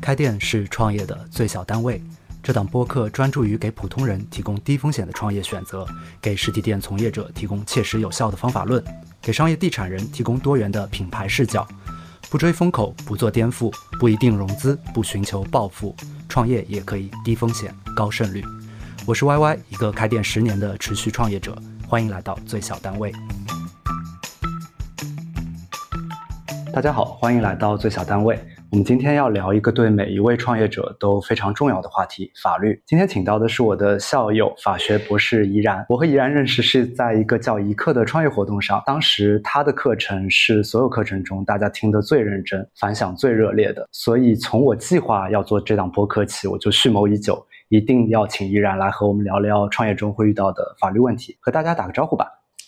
开店是创业的最小单位。这档播客专注于给普通人提供低风险的创业选择，给实体店从业者提供切实有效的方法论，给商业地产人提供多元的品牌视角。不追风口，不做颠覆，不一定融资，不寻求暴富，创业也可以低风险高胜率。我是 Y Y，一个开店十年的持续创业者，欢迎来到最小单位。大家好，欢迎来到最小单位。我们今天要聊一个对每一位创业者都非常重要的话题——法律。今天请到的是我的校友，法学博士怡然。我和怡然认识是在一个叫“一课”的创业活动上，当时他的课程是所有课程中大家听得最认真、反响最热烈的。所以从我计划要做这档播客起，我就蓄谋已久，一定要请怡然来和我们聊聊创业中会遇到的法律问题。和大家打个招呼吧。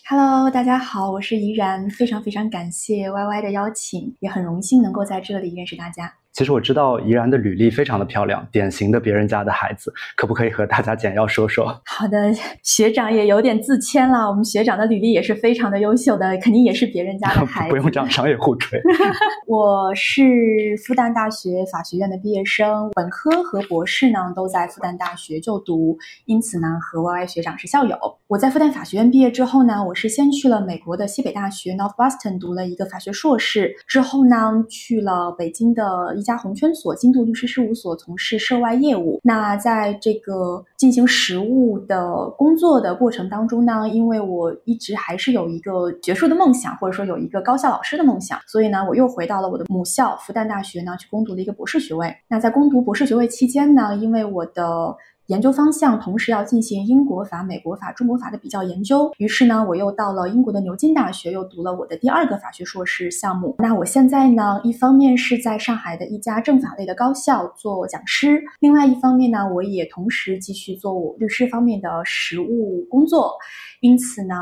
Hello，大家好，我是怡然，非常非常感谢 Y Y 的邀请，也很荣幸能够在这里认识大家。其实我知道怡然的履历非常的漂亮，典型的别人家的孩子，可不可以和大家简要说说？好的，学长也有点自谦了。我们学长的履历也是非常的优秀的，肯定也是别人家的孩子。不用这样商业互吹。我是复旦大学法学院的毕业生，本科和博士呢都在复旦大学就读，因此呢和 Y Y 学长是校友。我在复旦法学院毕业之后呢，我是先去了美国的西北大学 Northwestern 读了一个法学硕士，之后呢去了北京的一。加红圈所金度律师事务所从事涉外业务。那在这个进行实务的工作的过程当中呢，因为我一直还是有一个学术的梦想，或者说有一个高校老师的梦想，所以呢，我又回到了我的母校复旦大学呢，去攻读了一个博士学位。那在攻读博士学位期间呢，因为我的研究方向同时要进行英国法、美国法、中国法的比较研究，于是呢，我又到了英国的牛津大学，又读了我的第二个法学硕士项目。那我现在呢，一方面是在上海的一家政法类的高校做讲师，另外一方面呢，我也同时继续做我律师方面的实务工作，因此呢。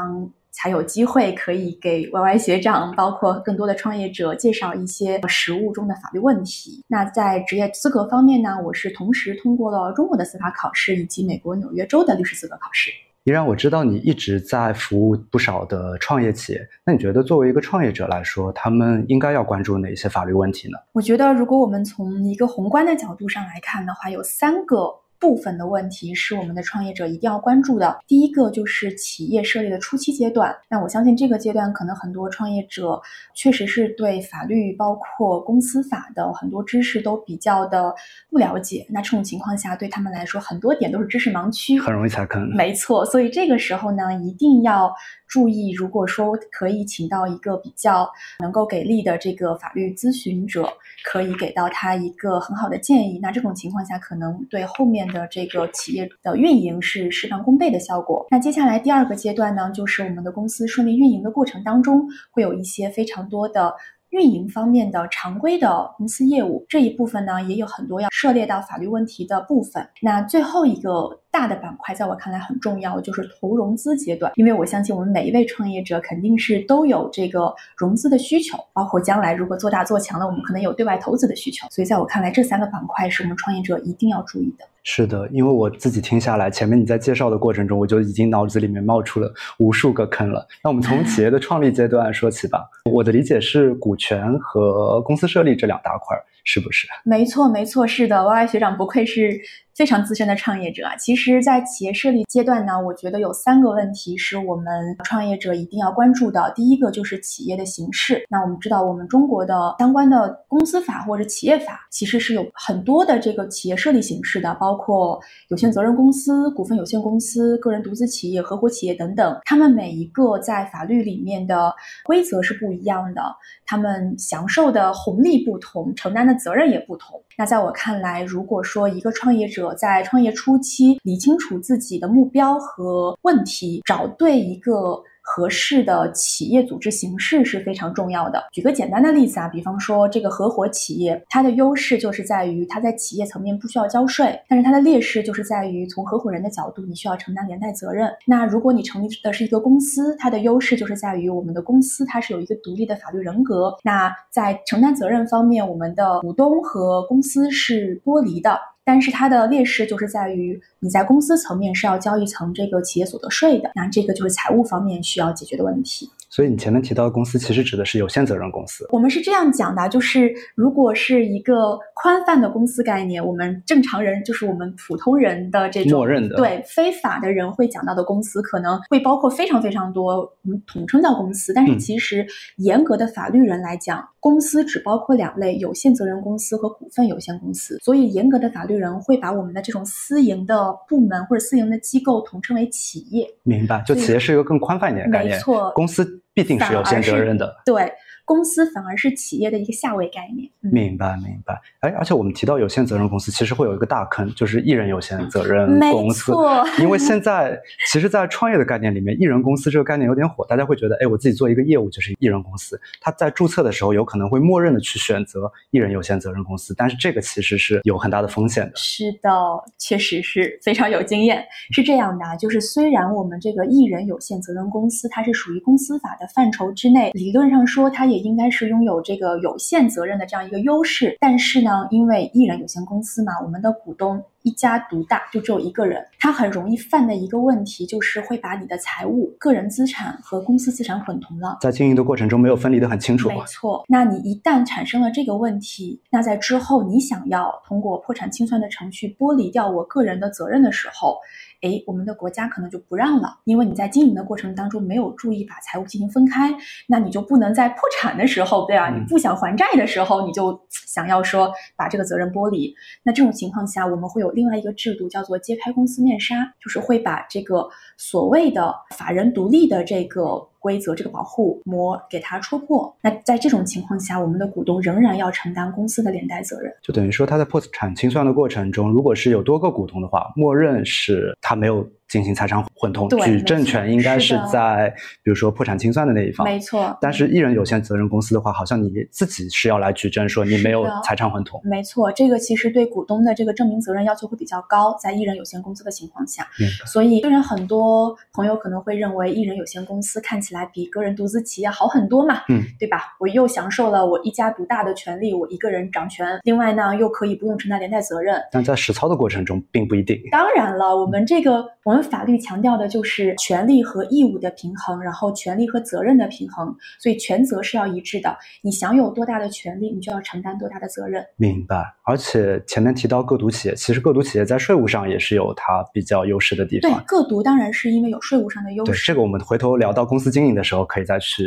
才有机会可以给 Y Y 学长，包括更多的创业者介绍一些实务中的法律问题。那在职业资格方面呢，我是同时通过了中国的司法考试以及美国纽约州的律师资格考试。依然，我知道你一直在服务不少的创业企业，那你觉得作为一个创业者来说，他们应该要关注哪些法律问题呢？我觉得，如果我们从一个宏观的角度上来看的话，有三个。部分的问题是我们的创业者一定要关注的。第一个就是企业设立的初期阶段。那我相信这个阶段可能很多创业者确实是对法律包括公司法的很多知识都比较的不了解。那这种情况下，对他们来说很多点都是知识盲区，很容易踩坑。没错，所以这个时候呢，一定要。注意，如果说可以请到一个比较能够给力的这个法律咨询者，可以给到他一个很好的建议，那这种情况下可能对后面的的这个企业的运营是事半功倍的效果。那接下来第二个阶段呢，就是我们的公司顺利运营的过程当中，会有一些非常多的。运营方面的常规的公司业务这一部分呢，也有很多要涉猎到法律问题的部分。那最后一个大的板块，在我看来很重要，就是投融资阶段。因为我相信我们每一位创业者肯定是都有这个融资的需求，包括将来如果做大做强了，我们可能有对外投资的需求。所以在我看来，这三个板块是我们创业者一定要注意的。是的，因为我自己听下来，前面你在介绍的过程中，我就已经脑子里面冒出了无数个坑了。那我们从企业的创立阶段说起吧。我的理解是，股权和公司设立这两大块，是不是？没错，没错，是的。Y Y 学长不愧是。非常资深的创业者啊，其实，在企业设立阶段呢，我觉得有三个问题是我们创业者一定要关注的。第一个就是企业的形式。那我们知道，我们中国的相关的公司法或者企业法，其实是有很多的这个企业设立形式的，包括有限责任公司、股份有限公司、个人独资企业、合伙企业等等。他们每一个在法律里面的规则是不一样的，他们享受的红利不同，承担的责任也不同。那在我看来，如果说一个创业者在创业初期理清楚自己的目标和问题，找对一个。合适的企业组织形式是非常重要的。举个简单的例子啊，比方说这个合伙企业，它的优势就是在于它在企业层面不需要交税，但是它的劣势就是在于从合伙人的角度，你需要承担连带责任。那如果你成立的是一个公司，它的优势就是在于我们的公司它是有一个独立的法律人格。那在承担责任方面，我们的股东和公司是剥离的。但是它的劣势就是在于你在公司层面是要交一层这个企业所得税的，那这个就是财务方面需要解决的问题。所以你前面提到的公司其实指的是有限责任公司。我们是这样讲的，就是如果是一个宽泛的公司概念，我们正常人就是我们普通人的这种默认的对非法的人会讲到的公司，可能会包括非常非常多，我们统称叫公司。但是嗯其实严格的法律人来讲，公司只包括两类：有限责任公司和股份有限公司。所以严格的法律人会把我们的这种私营的部门或者私营的机构统称为企业。明白，就企业是一个更宽泛一点的概念，没错公司必定是有限责任的。对，公司反而是企业的一个下位概念。嗯明白，明白。哎，而且我们提到有限责任公司，其实会有一个大坑，就是艺人有限责任公司。错，因为现在其实，在创业的概念里面，艺人公司这个概念有点火，大家会觉得，哎，我自己做一个业务就是艺人公司。他在注册的时候，有可能会默认的去选择艺人有限责任公司，但是这个其实是有很大的风险的。是的，确实是非常有经验。是这样的啊，就是虽然我们这个艺人有限责任公司它是属于公司法的范畴之内，理论上说它也应该是拥有这个有限责任的这样一个优势，但是呢，因为艺人有限公司嘛，我们的股东。一家独大，就只有一个人，他很容易犯的一个问题就是会把你的财务、个人资产和公司资产混同了。在经营的过程中没有分离的很清楚。没错，那你一旦产生了这个问题，那在之后你想要通过破产清算的程序剥离掉我个人的责任的时候，诶，我们的国家可能就不让了，因为你在经营的过程当中没有注意把财务进行分开，那你就不能在破产的时候，对啊，嗯你不想还债的时候，你就想要说把这个责任剥离。那这种情况下，我们会有另外一个制度叫做揭开公司面纱，就是会把这个所谓的法人独立的这个。规则这个保护膜给它戳破，那在这种情况下，我们的股东仍然要承担公司的连带责任。就等于说，他在破产清算的过程中，如果是有多个股东的话，默认是他没有进行财产混同，举证权应该是在比如说破产清算的那一方。没错，但是艺人有限责任公司的话，好像你自己是要来举证说你没有财产混同。没错，这个其实对股东的这个证明责任要求会比较高，在艺人有限公司的情况下。嗯。所以，虽然很多朋友可能会认为艺人有限公司看起来比个人独资企业好很多嘛，嗯，对吧？我又享受了我一家独大的权利，我一个人掌权，另外呢又可以不用承担连带责任。但在实操的过程中并不一定。当然了，我们这个我们法律强调的就是权利和义务的平衡，然后权利和责任的平衡，所以权责是要一致的。你享有多大的权利，你就要承担多大的责任。明白。而且前面提到个独企业，其实个独企业在税务上也是有它比较优势的地方对。个独当然是因为有税务上的优对，势。这个我们回头聊到公司经营的时候可以再去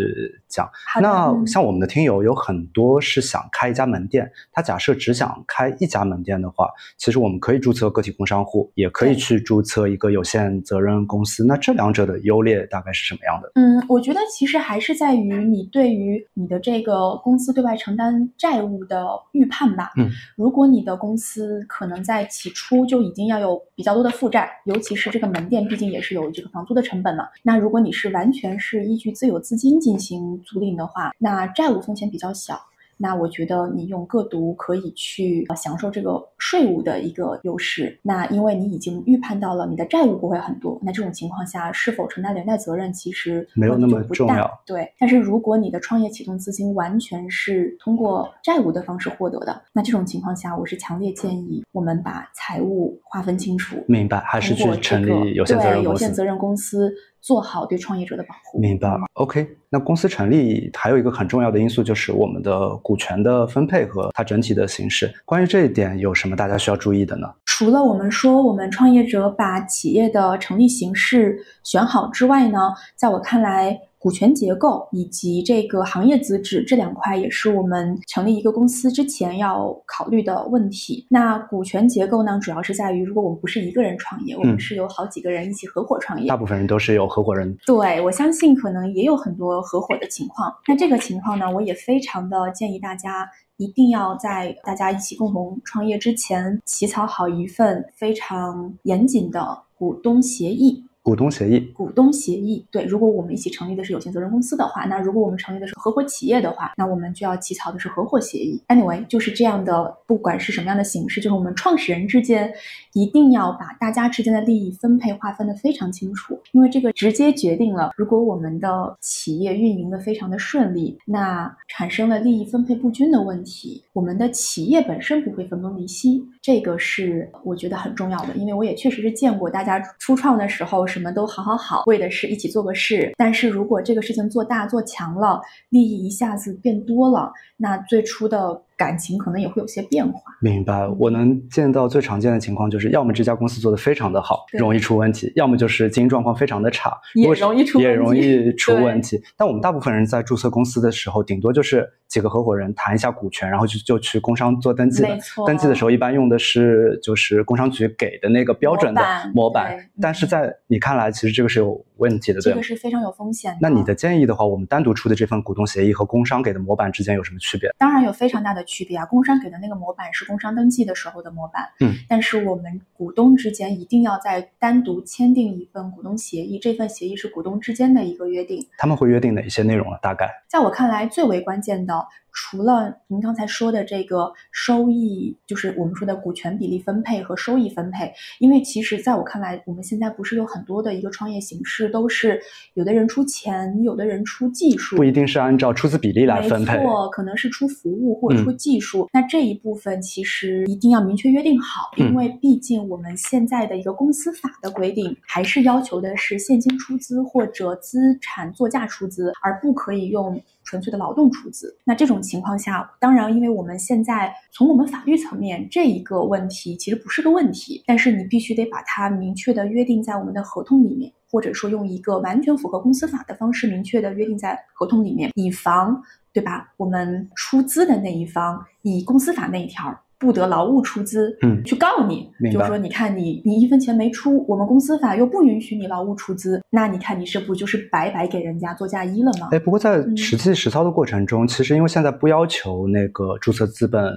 讲。那嗯像我们的听友有很多是想开一家门店，他假设只想开一家门店的话，其实我们可以注册个体工商户，也可以去注册一个有限责任公司。那这两者的优劣大概是什么样的？嗯，我觉得其实还是在于你对于你的这个公司对外承担债务的预判吧。嗯，如果你的公司可能在起初就已经要有比较多的负债，尤其是这个门店，毕竟也是有这个房租的成本嘛。那如果你是完全是依据自有资金进行租赁的话，那债务风险比较小。那我觉得你用个独可以去呃享受这个税务的一个优势。那因为你已经预判到了你的债务不会很多，那这种情况下是否承担连带责任其实没有那么重要。对，但是如果你的创业启动资金完全是通过债务的方式获得的，那这种情况下，我是强烈建议我们把财务划分清楚，明白，还是去成立有限责任对有公司？限责任公司做好对创业者的保护。明白吗。OK，那公司成立还有一个很重要的因素就是我们的股权的分配和它整体的形式。关于这一点，有什么大家需要注意的呢？除了我们说我们创业者把企业的成立形式选好之外呢，在我看来，股权结构以及这个行业资质这两块也是我们成立一个公司之前要考虑的问题。那股权结构呢，主要是在于，如果我们不是一个人创业，我们嗯是有好几个人一起合伙创业大，部分人都是有合伙人。对，我相信可能也有很多合伙的情况。那这个情况呢，我也非常的建议大家一定要在大家一起共同创业之前，起草好一份非常严谨的股东协议。股东协议，股东协议。对，如果我们一起成立的是有限责任公司的话，那如果我们成立的是合伙企业的话，那我们就要起草的是合伙协议。Anyway，就是这样的，不管是什么样的形式，就是我们创始人之间一定要把大家之间的利益分配划分的非常清楚，因为这个直接决定了，如果我们的企业运营的非常的顺利，那产生了利益分配不均的问题，我们的企业本身不会分崩离析，这个是我觉得很重要的，因为我也确实是见过大家初创的时候是什么都好好好，为的是一起做个事，但是如果这个事情做大做强了，利益一下子变多了，那最初的。感情可能也会有些变化。明白，我能见到最常见的情况就是，要么这家公司做的非常的好，容易出问题；要么就是经营状况非常的差，也容易出也容易出问题。但我们大部分人在注册公司的时候，顶多就是几个合伙人谈一下股权，然后就就去工商做登记了。登记的时候一般用的是就是工商局给的那个标准的模板。但是在你看来，其实这个是有问题的，对这个是非常有风险的。那你的建议的话，我们单独出的这份股东协议和工商给的模板之间有什么区别？当然有非常大的。区别啊，工商给的那个模板是工商登记的时候的模板，嗯，但是我们股东之间一定要再单独签订一份股东协议，这份协议是股东之间的一个约定。他们会约定哪些内容啊？大概在我看来，最为关键的。除了您刚才说的这个收益，就是我们说的股权比例分配和收益分配，因为其实在我看来，我们现在不是有很多的一个创业形式，都是有的人出钱，有的人出技术，不一定是按照出资比例来分配，没错，可能是出服务或者出技术。那这一部分其实一定要明确约定好，因为毕竟我们现在的一个公司法的规定，还是要求的是现金出资或者资产作价出资，而不可以用。纯粹的劳动出资，那这种情况下，当然，因为我们现在从我们法律层面这一个问题其实不是个问题，但是你必须得把它明确的约定在我们的合同里面，或者说用一个完全符合公司法的方式明确的约定在合同里面，以防对吧？我们出资的那一方以公司法那一条。不得劳务出资，嗯，去告你，就是说，你看你你一分钱没出，我们公司法又不允许你劳务出资，那你看你这不就是白白给人家做嫁衣了吗？哎，不过在实际实操的过程中，其实因为现在不要求那个注册资本。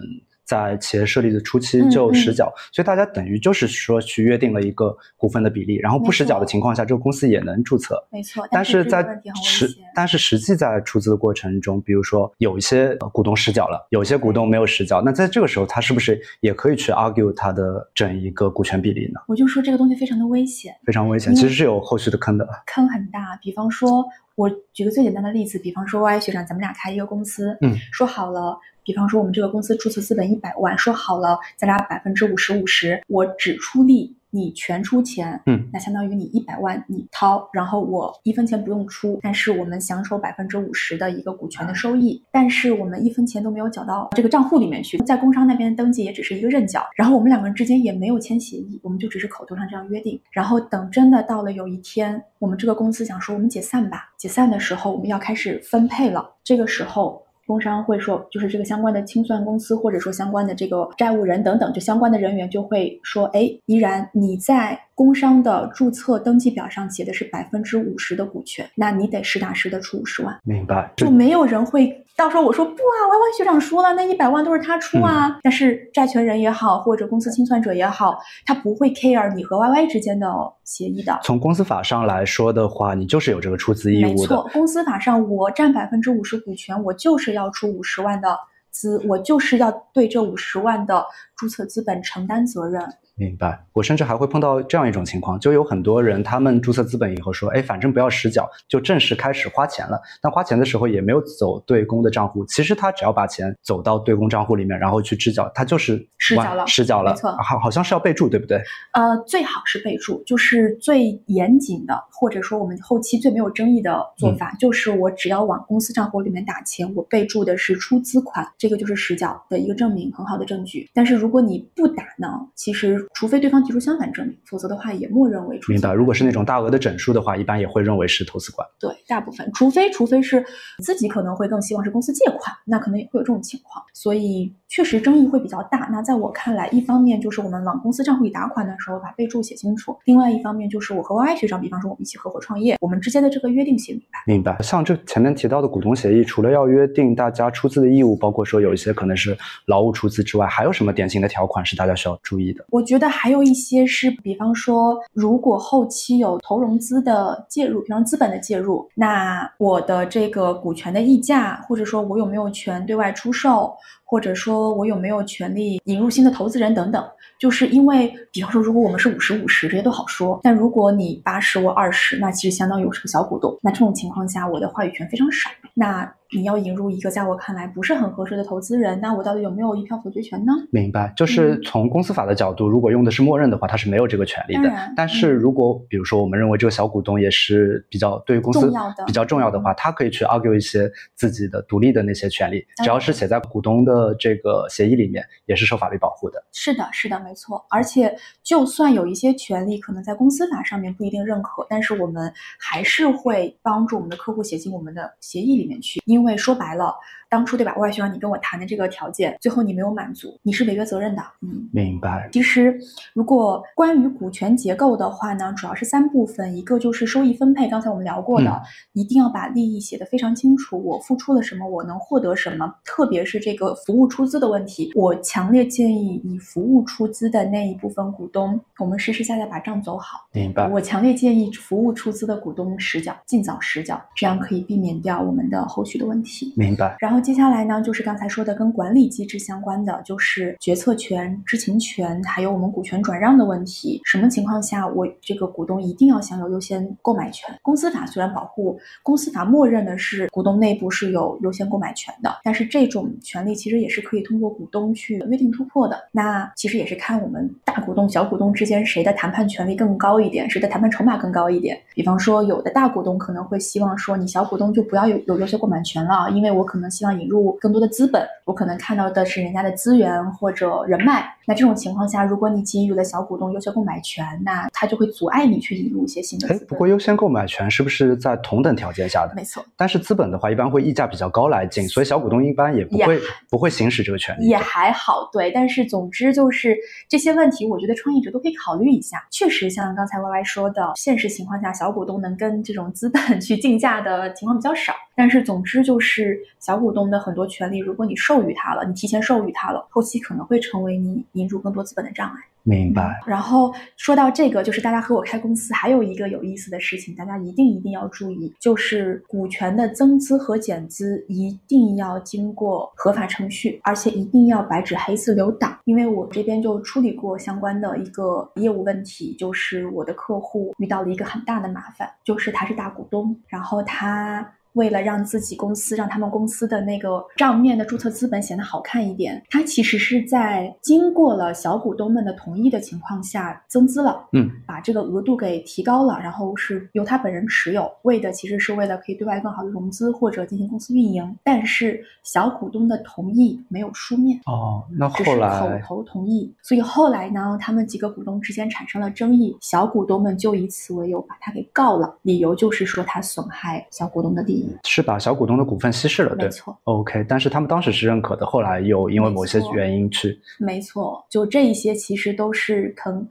在企业设立的初期就实缴，所以大家等于就是说去约定了一个股份的比例，然后不实缴的情况下，这个公司也能注册。没错，但是在实但是实际在出资的过程中，比如说有一些股东实缴了，有些股东没有实缴，那在这个时候他是不是也可以去 argue 他的整一个股权比例呢？我就说这个东西非常的危险，非常危险，其实是有后续的坑的，坑很大。比方说，我举个最简单的例子，比方说 Y 学长，咱们俩开一个公司，嗯，说好了。比方说，我们这个公司注册资本一百万，说好了，咱俩百分之五十五十，我只出力，你全出钱，嗯，那相当于你一百万你掏，然后我一分钱不用出，但是我们享受百分之五十的一个股权的收益，但是我们一分钱都没有缴到这个账户里面去，在工商那边登记也只是一个认缴，然后我们两个人之间也没有签协议，我们就只是口头上这样约定，然后等真的到了有一天，我们这个公司想说我们解散吧，解散的时候我们要开始分配了，这个时候。工商会说，就是这个相关的清算公司，或者说相关的这个债务人等等，就相关的人员就会说，哎，依然你在工商的注册登记表上写的是百分之五十的股权，那你得实打实的出五十万。明白，就没有人会。到时候我说不啊，Y Y 学长说了，那一百万都是他出啊。但是债权人也好，或者公司清算者也好，他不会 care 你和 Y Y 之间的协议的。从公司法上来说的话，你就是有这个出资义务的。没错，公司法上我占百分之五十股权，我就是要出五十万的资，我就是要对这五十万的注册资本承担责任。明白，我甚至还会碰到这样一种情况，就有很多人他们注册资本以后说，哎，反正不要实缴，就正式开始花钱了。但花钱的时候也没有走对公的账户，其实他只要把钱走到对公账户里面，然后去支缴，他就是实缴了，实缴了，没错，好，好像是要备注，对不对？呃，最好是备注，就是最严谨的，或者说我们后期最没有争议的做法，就是我只要往公司账户里面打钱，我备注的是出资款，这个就是实缴的一个证明，很好的证据。但是如果你不打呢，其实。除非对方提出相反证明，否则的话也默认为明白。如果是那种大额的整数的话，一般也会认为是投资款。对，大部分，除非除非是自己可能会更希望是公司借款，那可能也会有这种情况。所以确实争议会比较大。那在我看来，一方面就是我们往公司账户里打款的时候把备注写清楚；另外一方面就是我和 Y Y 学长，比方说我们一起合伙创业，我们之间的这个约定写明白。明白。像这前面提到的股东协议，除了要约定大家出资的义务，包括说有一些可能是劳务出资之外，还有什么典型的条款是大家需要注意的？我。觉得还有一些是，比方说，如果后期有投融资的介入，比方资本的介入，那我的这个股权的溢价，或者说我有没有权对外出售，或者说我有没有权利引入新的投资人等等。就是因为，比方说，如果我们是五十五十，这些都好说。但如果你八十我二十，那其实相当于我是个小股东。那这种情况下，我的话语权非常少。那你要引入一个在我看来不是很合适的投资人，那我到底有没有一票否决权呢？明白，就是从公司法的角度，如果用的是默认的话，他是没有这个权利的。但是如果比如说我们认为这个小股东也是比较对于公司比较重要的话，他可以去 argue 一些自己的独立的那些权利，只要是写在股东的这个协议里面，也是受法律保护的。是的，是的，没错。而且就算有一些权利可能在公司法上面不一定认可，但是我们还是会帮助我们的客户写进我们的协议里面去，因因为说白了。当初对吧，我也希望，你跟我谈的这个条件，最后你没有满足，你是违约责任的。嗯，明白。其实，如果关于股权结构的话呢，主要是三部分，一个就是收益分配，刚才我们聊过的，一定要把利益写得非常清楚，我付出了什么，我能获得什么，特别是这个服务出资的问题，我强烈建议以服务出资的那一部分股东，我们实实在在把账走好。明白。我强烈建议服务出资的股东实缴，尽早实缴，这样可以避免掉我们的后续的问题。明白。然后。接下来呢，就是刚才说的跟管理机制相关的，就是决策权、知情权，还有我们股权转让的问题。什么情况下我这个股东一定要享有优先购买权？公司法虽然保护，公司法默认的是股东内部是有优先购买权的，但是这种权利其实也是可以通过股东去约定突破的。那其实也是看我们大股东、小股东之间谁的谈判权利更高一点，谁的谈判筹码更高一点。比方说，有的大股东可能会希望说，你小股东就不要有有优先购买权了，因为我可能希望。引入更多的资本，我可能看到的是人家的资源或者人脉。那这种情况下，如果你给予了小股东优先购买权，那他就会阻碍你去引入一些新的资本。不过优先购买权是不是在同等条件下的？没错。但是资本的话，一般会溢价比较高来进，所以小股东一般也不会不会行使这个权利。也还好，对。但是总之就是这些问题，我觉得创业者都可以考虑一下。确实，像刚才 Y Y 说的，现实情况下，小股东能跟这种资本 去竞价的情况比较少。但是总之就是小股东的很多权利，如果你授予他了，你提前授予他了，后期可能会成为你引入更多资本的障碍。明白。然后说到这个，就是大家和我开公司还有一个有意思的事情，大家一定一定要注意，就是股权的增资和减资一定要经过合法程序，而且一定要白纸黑字留档。因为我这边就处理过相关的一个业务问题，就是我的客户遇到了一个很大的麻烦，就是他是大股东，然后他。为了让自己公司让他们公司的那个账面的注册资本显得好看一点，他其实是在经过了小股东们的同意的情况下增资了，嗯，把这个额度给提高了，然后是由他本人持有，为的其实是为了可以对外更好的融资或者进行公司运营。但是小股东的同意没有书面哦，那后来口头同意，所以后来呢，他们几个股东之间产生了争议，小股东们就以此为由把他给告了，理由就是说他损害小股东的利益。是把小股东的股份稀释了，对，没错。OK，但是他们当时是认可的，后来又因为某些原因去，没错，就这一些其实都是坑，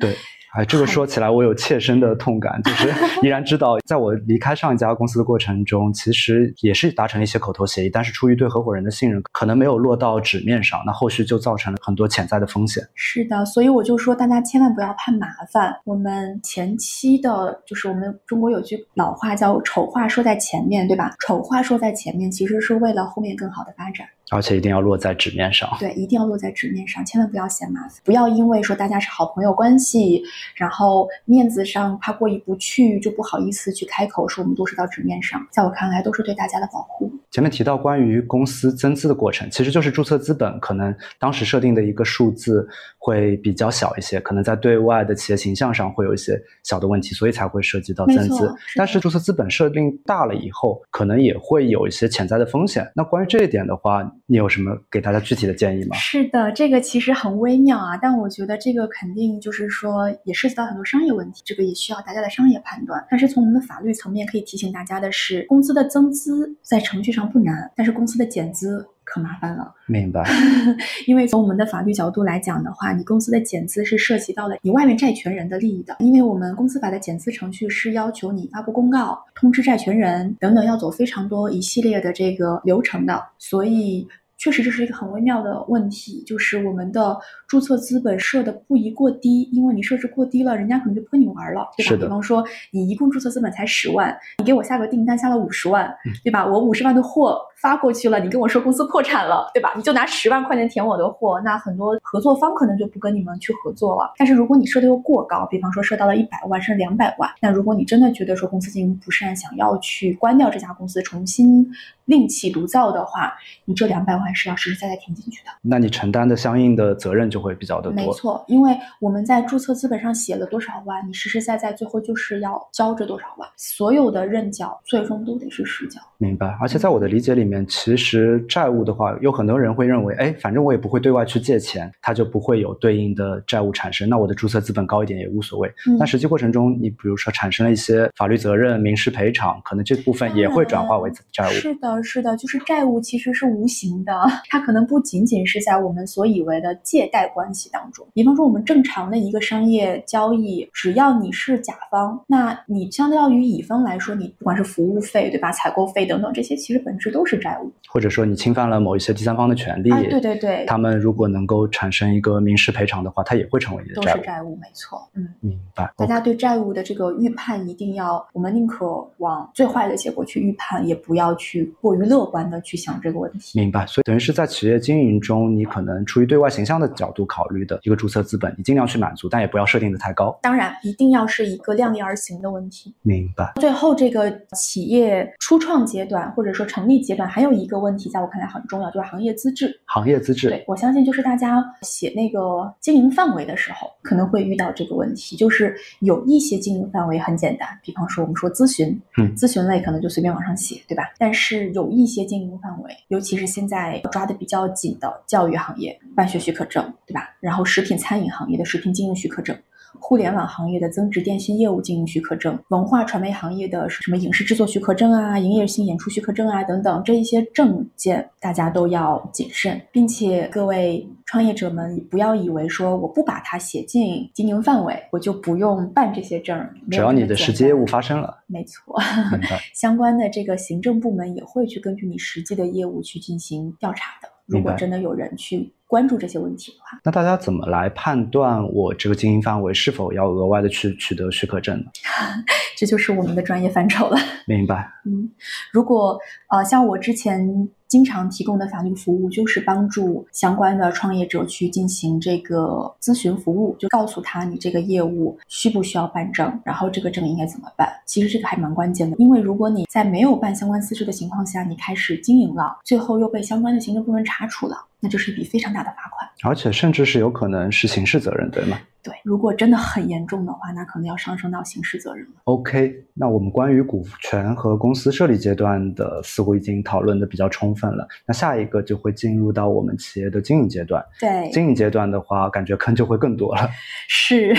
对。哎，这个说起来我有切身的痛感，就是依然知道，在我离开上一家公司的过程中，其实也是达成了一些口头协议，但是出于对合伙人的信任，可能没有落到纸面上，那后续就造成了很多潜在的风险。是的，所以我就说大家千万不要怕麻烦。我们前期的，就是我们中国有句老话叫“丑话说在前面”，对吧？丑话说在前面，其实是为了后面更好的发展。而且一定要落在纸面上，对，一定要落在纸面上，千万不要嫌麻烦，不要因为说大家是好朋友关系，然后面子上怕过意不去，就不好意思去开口说我们都是到纸面上，在我看来都是对大家的保护。前面提到关于公司增资的过程，其实就是注册资本可能当时设定的一个数字会比较小一些，可能在对外的企业形象上会有一些小的问题，所以才会涉及到增资。但是注册资本设定大了以后，可能也会有一些潜在的风险。那关于这一点的话，你有什么给大家具体的建议吗？是的，这个其实很微妙啊，但我觉得这个肯定就是说也涉及到很多商业问题，这个也需要大家的商业判断。但是从我们的法律层面可以提醒大家的是，公司的增资在程序上不难，但是公司的减资。可麻烦了，明白。因为从我们的法律角度来讲的话，你公司的减资是涉及到了你外面债权人的利益的。因为我们公司法的减资程序是要求你发布公告、通知债权人等等，要走非常多一系列的这个流程的，所以。确实这是一个很微妙的问题，就是我们的注册资本设的不宜过低，因为你设置过低了，人家可能就不跟你玩了，对吧？比方说你一共注册资本才十万，你给我下个订单下了五十万，嗯对吧？我五十万的货发过去了，你跟我说公司破产了，对吧？你就拿十万块钱填我的货，那很多合作方可能就不跟你们去合作了。但是如果你设的又过高，比方说设到了一百万甚至两百万，那如果你真的觉得说公司经营不善，想要去关掉这家公司，重新另起炉灶的话，你这两百万是要实实在在填进去的。那你承担的相应的责任就会比较的多。没错，因为我们在注册资本上写了多少万，你实实在在最后就是要交这多少万，所有的认缴最终都得是实缴。明白。而且在我的理解里面，其实债务的话，有很多人会认为，哎，反正我也不会对外去借钱，它就不会有对应的债务产生，那我的注册资本高一点也无所谓。嗯但实际过程中，你比如说产生了一些法律责任、民事赔偿，可能这部分也会转化为债务。是的，是的，就是债务其实是无形的，它可能不仅仅是在我们所以为的借贷关系当中。比方说，我们正常的一个商业交易，只要你是甲方，那你相较于乙方来说，你不管是服务费对吧、采购费等等，这些其实本质都是债务。或者说你侵犯了某一些第三方的权利，啊，对对对，他们如果能够产生一个民事赔偿的话，它也会成为你的都债务。是债务，没错，嗯。明白。大家对债务的这个预判一定要，我们宁可往最坏的结果去预判，也不要去过于乐观的去想这个问题。明白，所以等于是在企业经营中，你可能出于对外形象的角度考虑的一个注册资本，你尽量去满足，但也不要设定的太高。当然，一定要是一个量力而行的问题。明白，最后，这个企业初创阶段或者说成立阶段，还有一个问题，在我看来很重要，就是行业资质。行业资质对我相信，就是大家写那个经营范围的时候，可能会遇到这个问题，就是有一些经营范围很简单，比方说我们说咨询，嗯咨询类可能就随便往上写，对吧？但是有一些经营范围，尤其是现在抓的比较紧的教育行业，办学许可证，对吧？然后食品餐饮行业的食品经营许可证。互联网行业的增值电信业务经营许可证，文化传媒行业的什么影视制作许可证啊、营业性演出许可证啊等等，这一些证件大家都要谨慎，并且各位创业者们不要以为说我不把它写进经营范围，我就不用办这些证儿。只要你的实际业务发生了，没错。相关的这个行政部门也会去根据你实际的业务去进行调查的。如果真的有人去关注这些问题的话，那大家怎么来判断我这个经营范围是否要额外的去取得许可证呢？这就是我们的专业范畴了。明白，嗯，如果呃像我之前经常提供的法律服务，就是帮助相关的创业者去进行这个咨询服务，就告诉他你这个业务需不需要办证，然后这个证应该怎么办。其实这个还蛮关键的，因为如果你在没有办相关资质的情况下，你开始经营了，最后又被相关的行政部门查处了，那就是一笔非常大的罚款。而且甚至是有可能是刑事责任，对吗对，如果真的很严重的话，那可能要上升到刑事责任了。？OK，那我们关于股权和公司设立阶段的似乎已经讨论的比较充分了。那下一个就会进入到我们企业的经营阶段。对，经营阶段的话，感觉坑就会更多了。是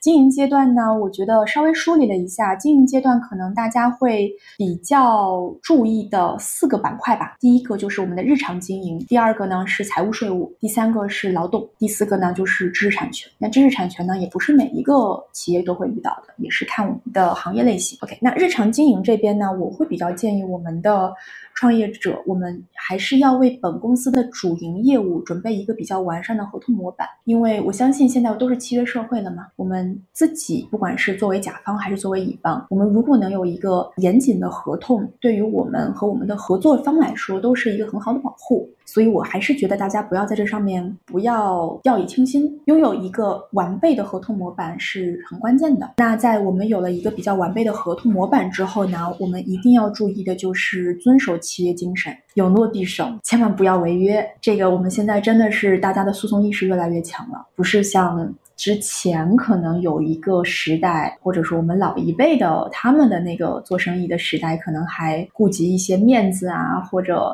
经营阶段呢，我觉得稍微梳理了一下，经营阶段可能大家会比较注意的四个板块吧。第一个就是我们的日常经营，第二个呢是财务税务，第三个是劳动，第四个呢就是知识产权。那知识产权呢，也不是每一个企业都会遇到的，也是看我们的行业类型。OK，那日常经营这边呢，我会比较建议我们的创业者，我们还是要为本公司的主营业务准备一个比较完善的合同模板，因为我相信现在都是契约社会了嘛，我们自己不管是作为甲方还是作为乙方，我们如果能有一个严谨的合同，对于我们和我们的合作方来说都是一个很好的保护。所以我还是觉得大家不要在这上面不要掉以轻心，拥有一个完备的合同模板是很关键的。那在我们有了一个比较完备的合同模板之后呢，我们一定要注意的就是遵守契约精神，有诺必守，千万不要违约。这个我们现在真的是大家的诉讼意识越来越强了，不是像。之前可能有一个时代，或者说我们老一辈的他们的那个做生意的时代，可能还顾及一些面子啊，或者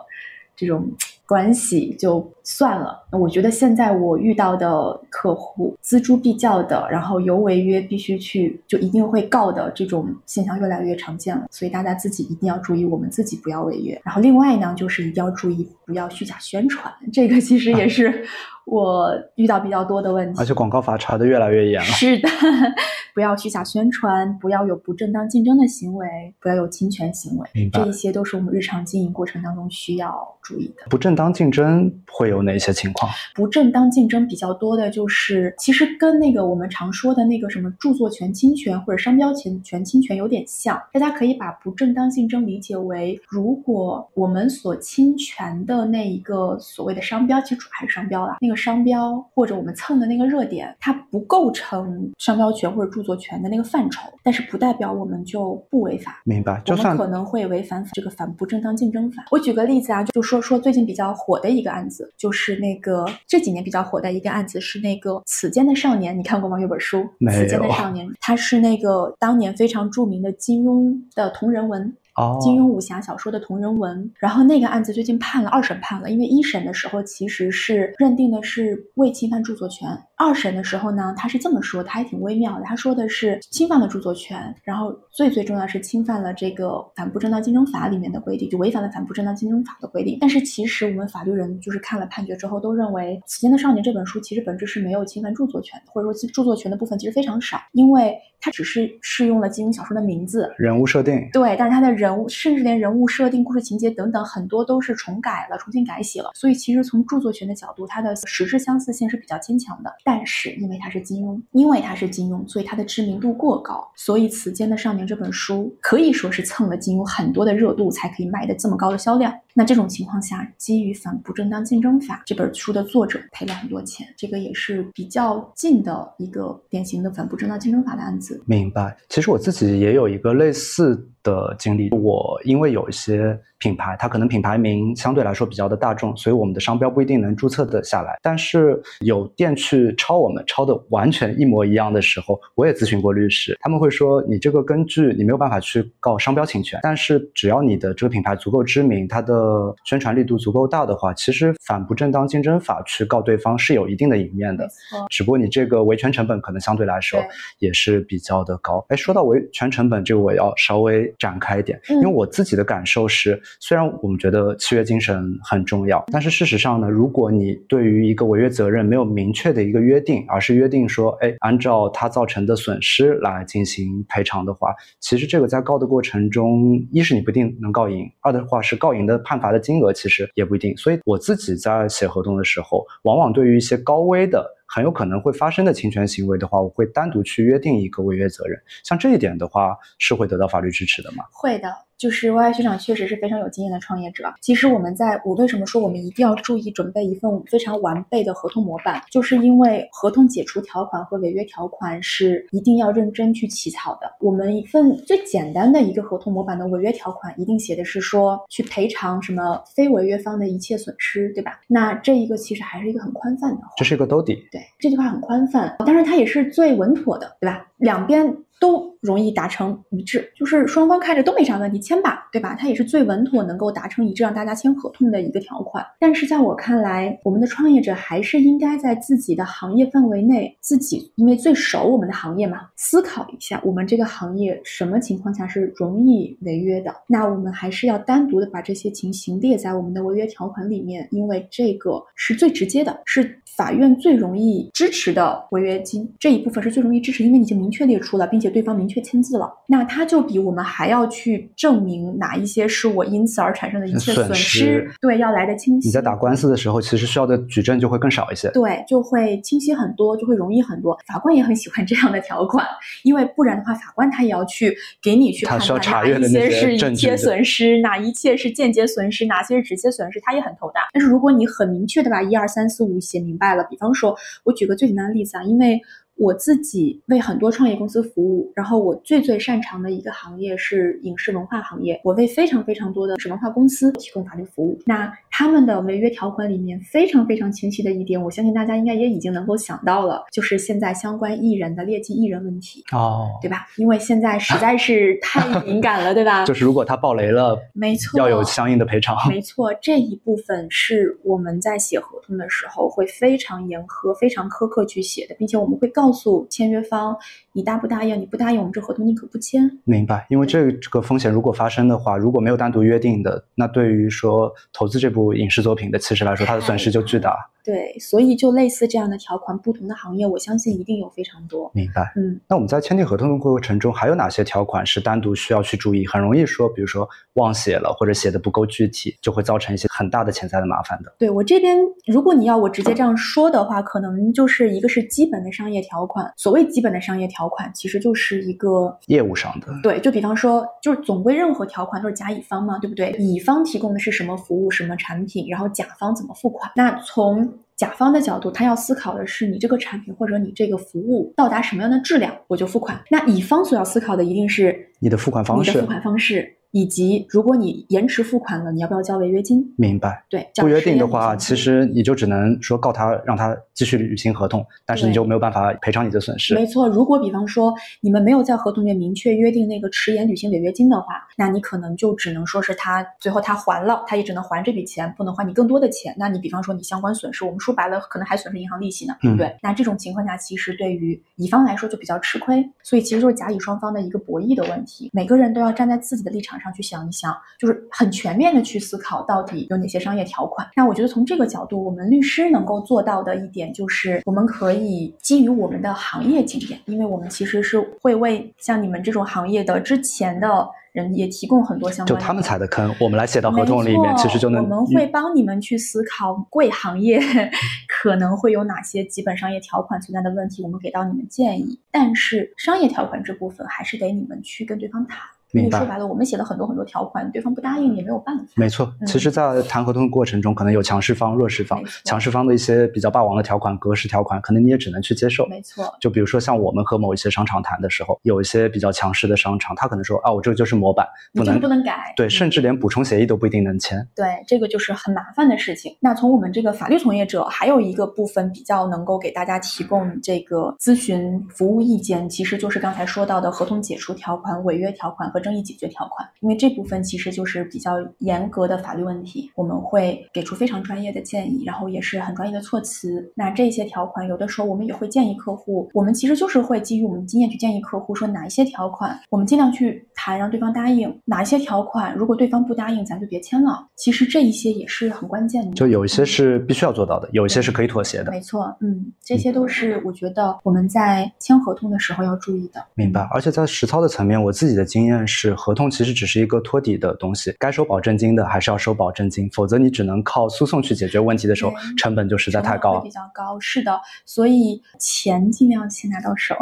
这种关系就算了。我觉得现在我遇到的客户锱铢必较的，然后有违约必须去就一定会告的这种现象越来越常见了。所以大家自己一定要注意，我们自己不要违约。然后另外呢，就是一定要注意不要虚假宣传，这个其实也是我遇到比较多的问题。而且广告法查的越来越严了。是的，不要虚假宣传，不要有不正当竞争的行为，不要有侵权行为，明白这一些都是我们日常经营过程当中需要注意的。不正当竞争会有哪些情况？不正当竞争比较多的就是，其实跟那个我们常说的那个什么著作权侵权或者商标权权侵权有点像。大家可以把不正当竞争理解为，如果我们所侵权的那一个所谓的商标，其实主要还是商标啦，那个商标或者我们蹭的那个热点，它不构成商标权或者著作权的那个范畴，但是不代表我们就不违法。明白，我们可能会违反这个反不正当竞争法。我举个例子啊，就说说最近比较火的一个案子，就是那个这几年比较火的一个案子是那个《此间的少年》，你看过吗？有本书《此间的少年》，它是那个当年非常著名的金庸的同人文。金庸武侠小说的同人文，然后那个案子最近判了二审判了，因为一审的时候其实是认定的是未侵犯著作权，二审的时候呢，他是这么说，他还挺微妙的，他说的是侵犯了著作权，然后最最重要是侵犯了这个反不正当竞争法里面的规定，就违反了反不正当竞争法的规定。但是其实我们法律人就是看了判决之后都认为，《此间的少年》这本书其实本质是没有侵犯著作权的，或者说其著作权的部分其实非常少，因为它只是适用了金庸小说的名字，人物设定，对，但是它的人物，甚至连人物设定、故事情节等等，很多都是重改了、重新改写了。所以其实从著作权的角度，它的实质相似性是比较坚强的。但但是因为它是金庸，因为它是金庸，所以它的知名度过高，所以《此间的少年》这本书可以说是蹭了金庸很多的热度，才可以卖的这么高的销量。那这种情况下，基于反不正当竞争法，这本书的作者赔了很多钱，这个也是比较近的一个典型的反不正当竞争法的案子。明白。其实我自己也有一个类似的经历，我因为有一些品牌，它可能品牌名相对来说比较的大众，所以我们的商标不一定能注册的下来。但是有店去抄我们，抄的完全一模一样的时候，我也咨询过律师，他们会说你这个根据你没有办法去告商标侵权，但是只要你的这个品牌足够知名，它的宣传力度足够大的话，其实反不正当竞争法去告对方是有一定的赢面的。只不过你这个维权成本可能相对来说也是比较的高。哎，说到维权成本，这个我要稍微展开一点，嗯因为我自己的感受是，虽然我们觉得契约精神很重要，但是事实上呢，如果你对于一个违约责任没有明确的一个约定，而是约定说，哎，按照它造成的损失来进行赔偿的话，其实这个在告的过程中，一是你不一定能告赢，二的话是告赢的判罚的金额其实也不一定。所以我自己在写合同的时候，往往对于一些高危的。很有可能会发生的侵权行为的话，我会单独去约定一个违约责任。像这一点的话，是会得到法律支持的吗？会的，就是 Y Y 学长确实是非常有经验的创业者。其实我们在我为什么说我们一定要注意准备一份非常完备的合同模板，就是因为合同解除条款和违约条款是一定要认真去起草的。我们一份最简单的一个合同模板的违约条款，一定写的是说去赔偿什么非违约方的一切损失，对吧？那这一个其实还是一个很宽泛的。这是一个兜底。对，这句话很宽泛，当然它也是最稳妥的，对吧？两边都容易达成一致，就是双方看着都没啥问题，签吧，对吧？它也是最稳妥能够达成一致，让大家签合同的一个条款。但是在我看来，我们的创业者还是应该在自己的行业范围内，自己因为最熟我们的行业嘛，思考一下我们这个行业什么情况下是容易违约的。那我们还是要单独的把这些情形列在我们的违约条款里面，因为这个是最直接的，是法院最容易支持的违约金这一部分是最容易支持，因为你已经明确列出了，并且对方明确签字了，那他就比我们还要去证明哪一些是我因此而产生的一切损损失对，要来的清晰。你在打官司的时候，其实需要的举证就会更少一些。对，就会清晰很多，就会容易很多。法官也很喜欢这样的条款，因为不然的话，法官他也要去给你去他需要判断哪一查阅的那些些是一切损失，哪一切是间接损失，哪些是直接损失，他也很头大。但是如果你很明确的把一二三四五写明白了，比方说，我举个最简单的例子啊，因为。我自己为很多创业公司服务，然后我最最擅长的一个行业是影视文化行业。我为非常非常多的影视文化公司提供法律服务。那他们的违约条款里面非常非常清晰的一点，我相信大家应该也已经能够想到了，就是现在相关艺人的劣迹艺人问题，哦，对吧？因为现在实在是太敏感了，对吧？就是如果他爆雷了，没错，要有相应的赔偿。没错，这一部分是我们在写合同的时候会非常严苛、非常苛刻去写的，并且我们会告诉签约方，你答不答应？你不答应，我们这合同宁可不签。明白，因为这这个风险如果发生的话，如果没有单独约定的，那对于说投资这部影视作品的其实来说，它的损失就巨大。对，所以就类似这样的条款，不同的行业我相信一定有非常多。明白。嗯，那我们在签订合同的过程中，还有哪些条款是单独需要去注意？很容易说，比如说忘写了，或者写的不够具体，就会造成一些很大的潜在的麻烦的。对我这边，如果你要我直接这样说的话，可能就是一个是基本的商业条款。所谓基本的商业条款，其实就是一个业务上的。对，就比方说，就是总归任何条款都是甲乙方嘛，对不对？乙方提供的是什么服务、什么产品，然后甲方怎么付款？那从甲方的角度，他要思考的是你这个产品或者你这个服务到达什么样的质量，我就付款。那乙方所要思考的一定是你的付款方式，你的付款方式。以及如果你延迟付款了，你要不要交违约金？明白。对，不约定的话，其实你就只能说告他，让他继续履行合同，但是你就没有办法赔偿你的损失。没错，如果比方说你们没有在合同里面明确约定那个迟延履行违约金的话，那你可能就只能说是他最后他还了，他也只能还这笔钱，不能还你更多的钱。那你比方说你相关损失，我们说白了可能还损失银行利息呢，对不对？那这种情况下，其实对于乙方来说就比较吃亏，所以其实就是甲乙双方的一个博弈的问题，每个人都要站在自己的立场上去想一想。就是很全面的去思考到底有哪些商业条款。那我觉得从这个角度，我们律师能够做到的一点就是，我们可以基于我们的行业经验，因为我们其实是会为像你们这种行业的之前的人也提供很多相关。就他们踩的坑，我们来写到合同里面，其实就能。我们会帮你们去思考贵行业 可能会有哪些基本商业条款存在的问题，我们给到你们建议。但是商业条款这部分还是得你们去跟对方谈。明白。说白了，我们写了很多很多条款，对方不答应也没有办法。没错，其实，在谈合同的过程中，可能有强势方、弱势方。强势方的一些比较霸王的条款、格式条款，可能你也只能去接受。没错。就比如说，像我们和某一些商场谈的时候，有一些比较强势的商场，他可能说啊，我这个就是模板，不能不能改。对，甚至连补充协议都不一定能签。对，这个就是很麻烦的事情。那从我们这个法律从业者，还有一个部分比较能够给大家提供这个咨询服务意见，其实就是刚才说到的合同解除条款、违约条款和争议解决条款。因为这部分其实就是比较严格的法律问题，我们会给出非常专业的建议，然后也是很专业的措辞。那这些条款，有的时候我们也会建议客户，我们其实就是会基于我们经验去建议客户，说哪一些条款我们尽量去谈，让对方答应；哪一些条款如果对方不答应，咱就别签了。其实这一些也是很关键的，就有一些是必须要做到的，有一些是可以妥协的。没错，嗯，这些都是我觉得我们在签合同的时候要注意的。明白。而且在实操的层面，我自己的经验是，合同其实。只是一个托底的东西，该收保证金的还是要收保证金，否则你只能靠诉讼去解决问题的时候，成本就实在太高了。比较高，是的，所以钱尽量先拿到手。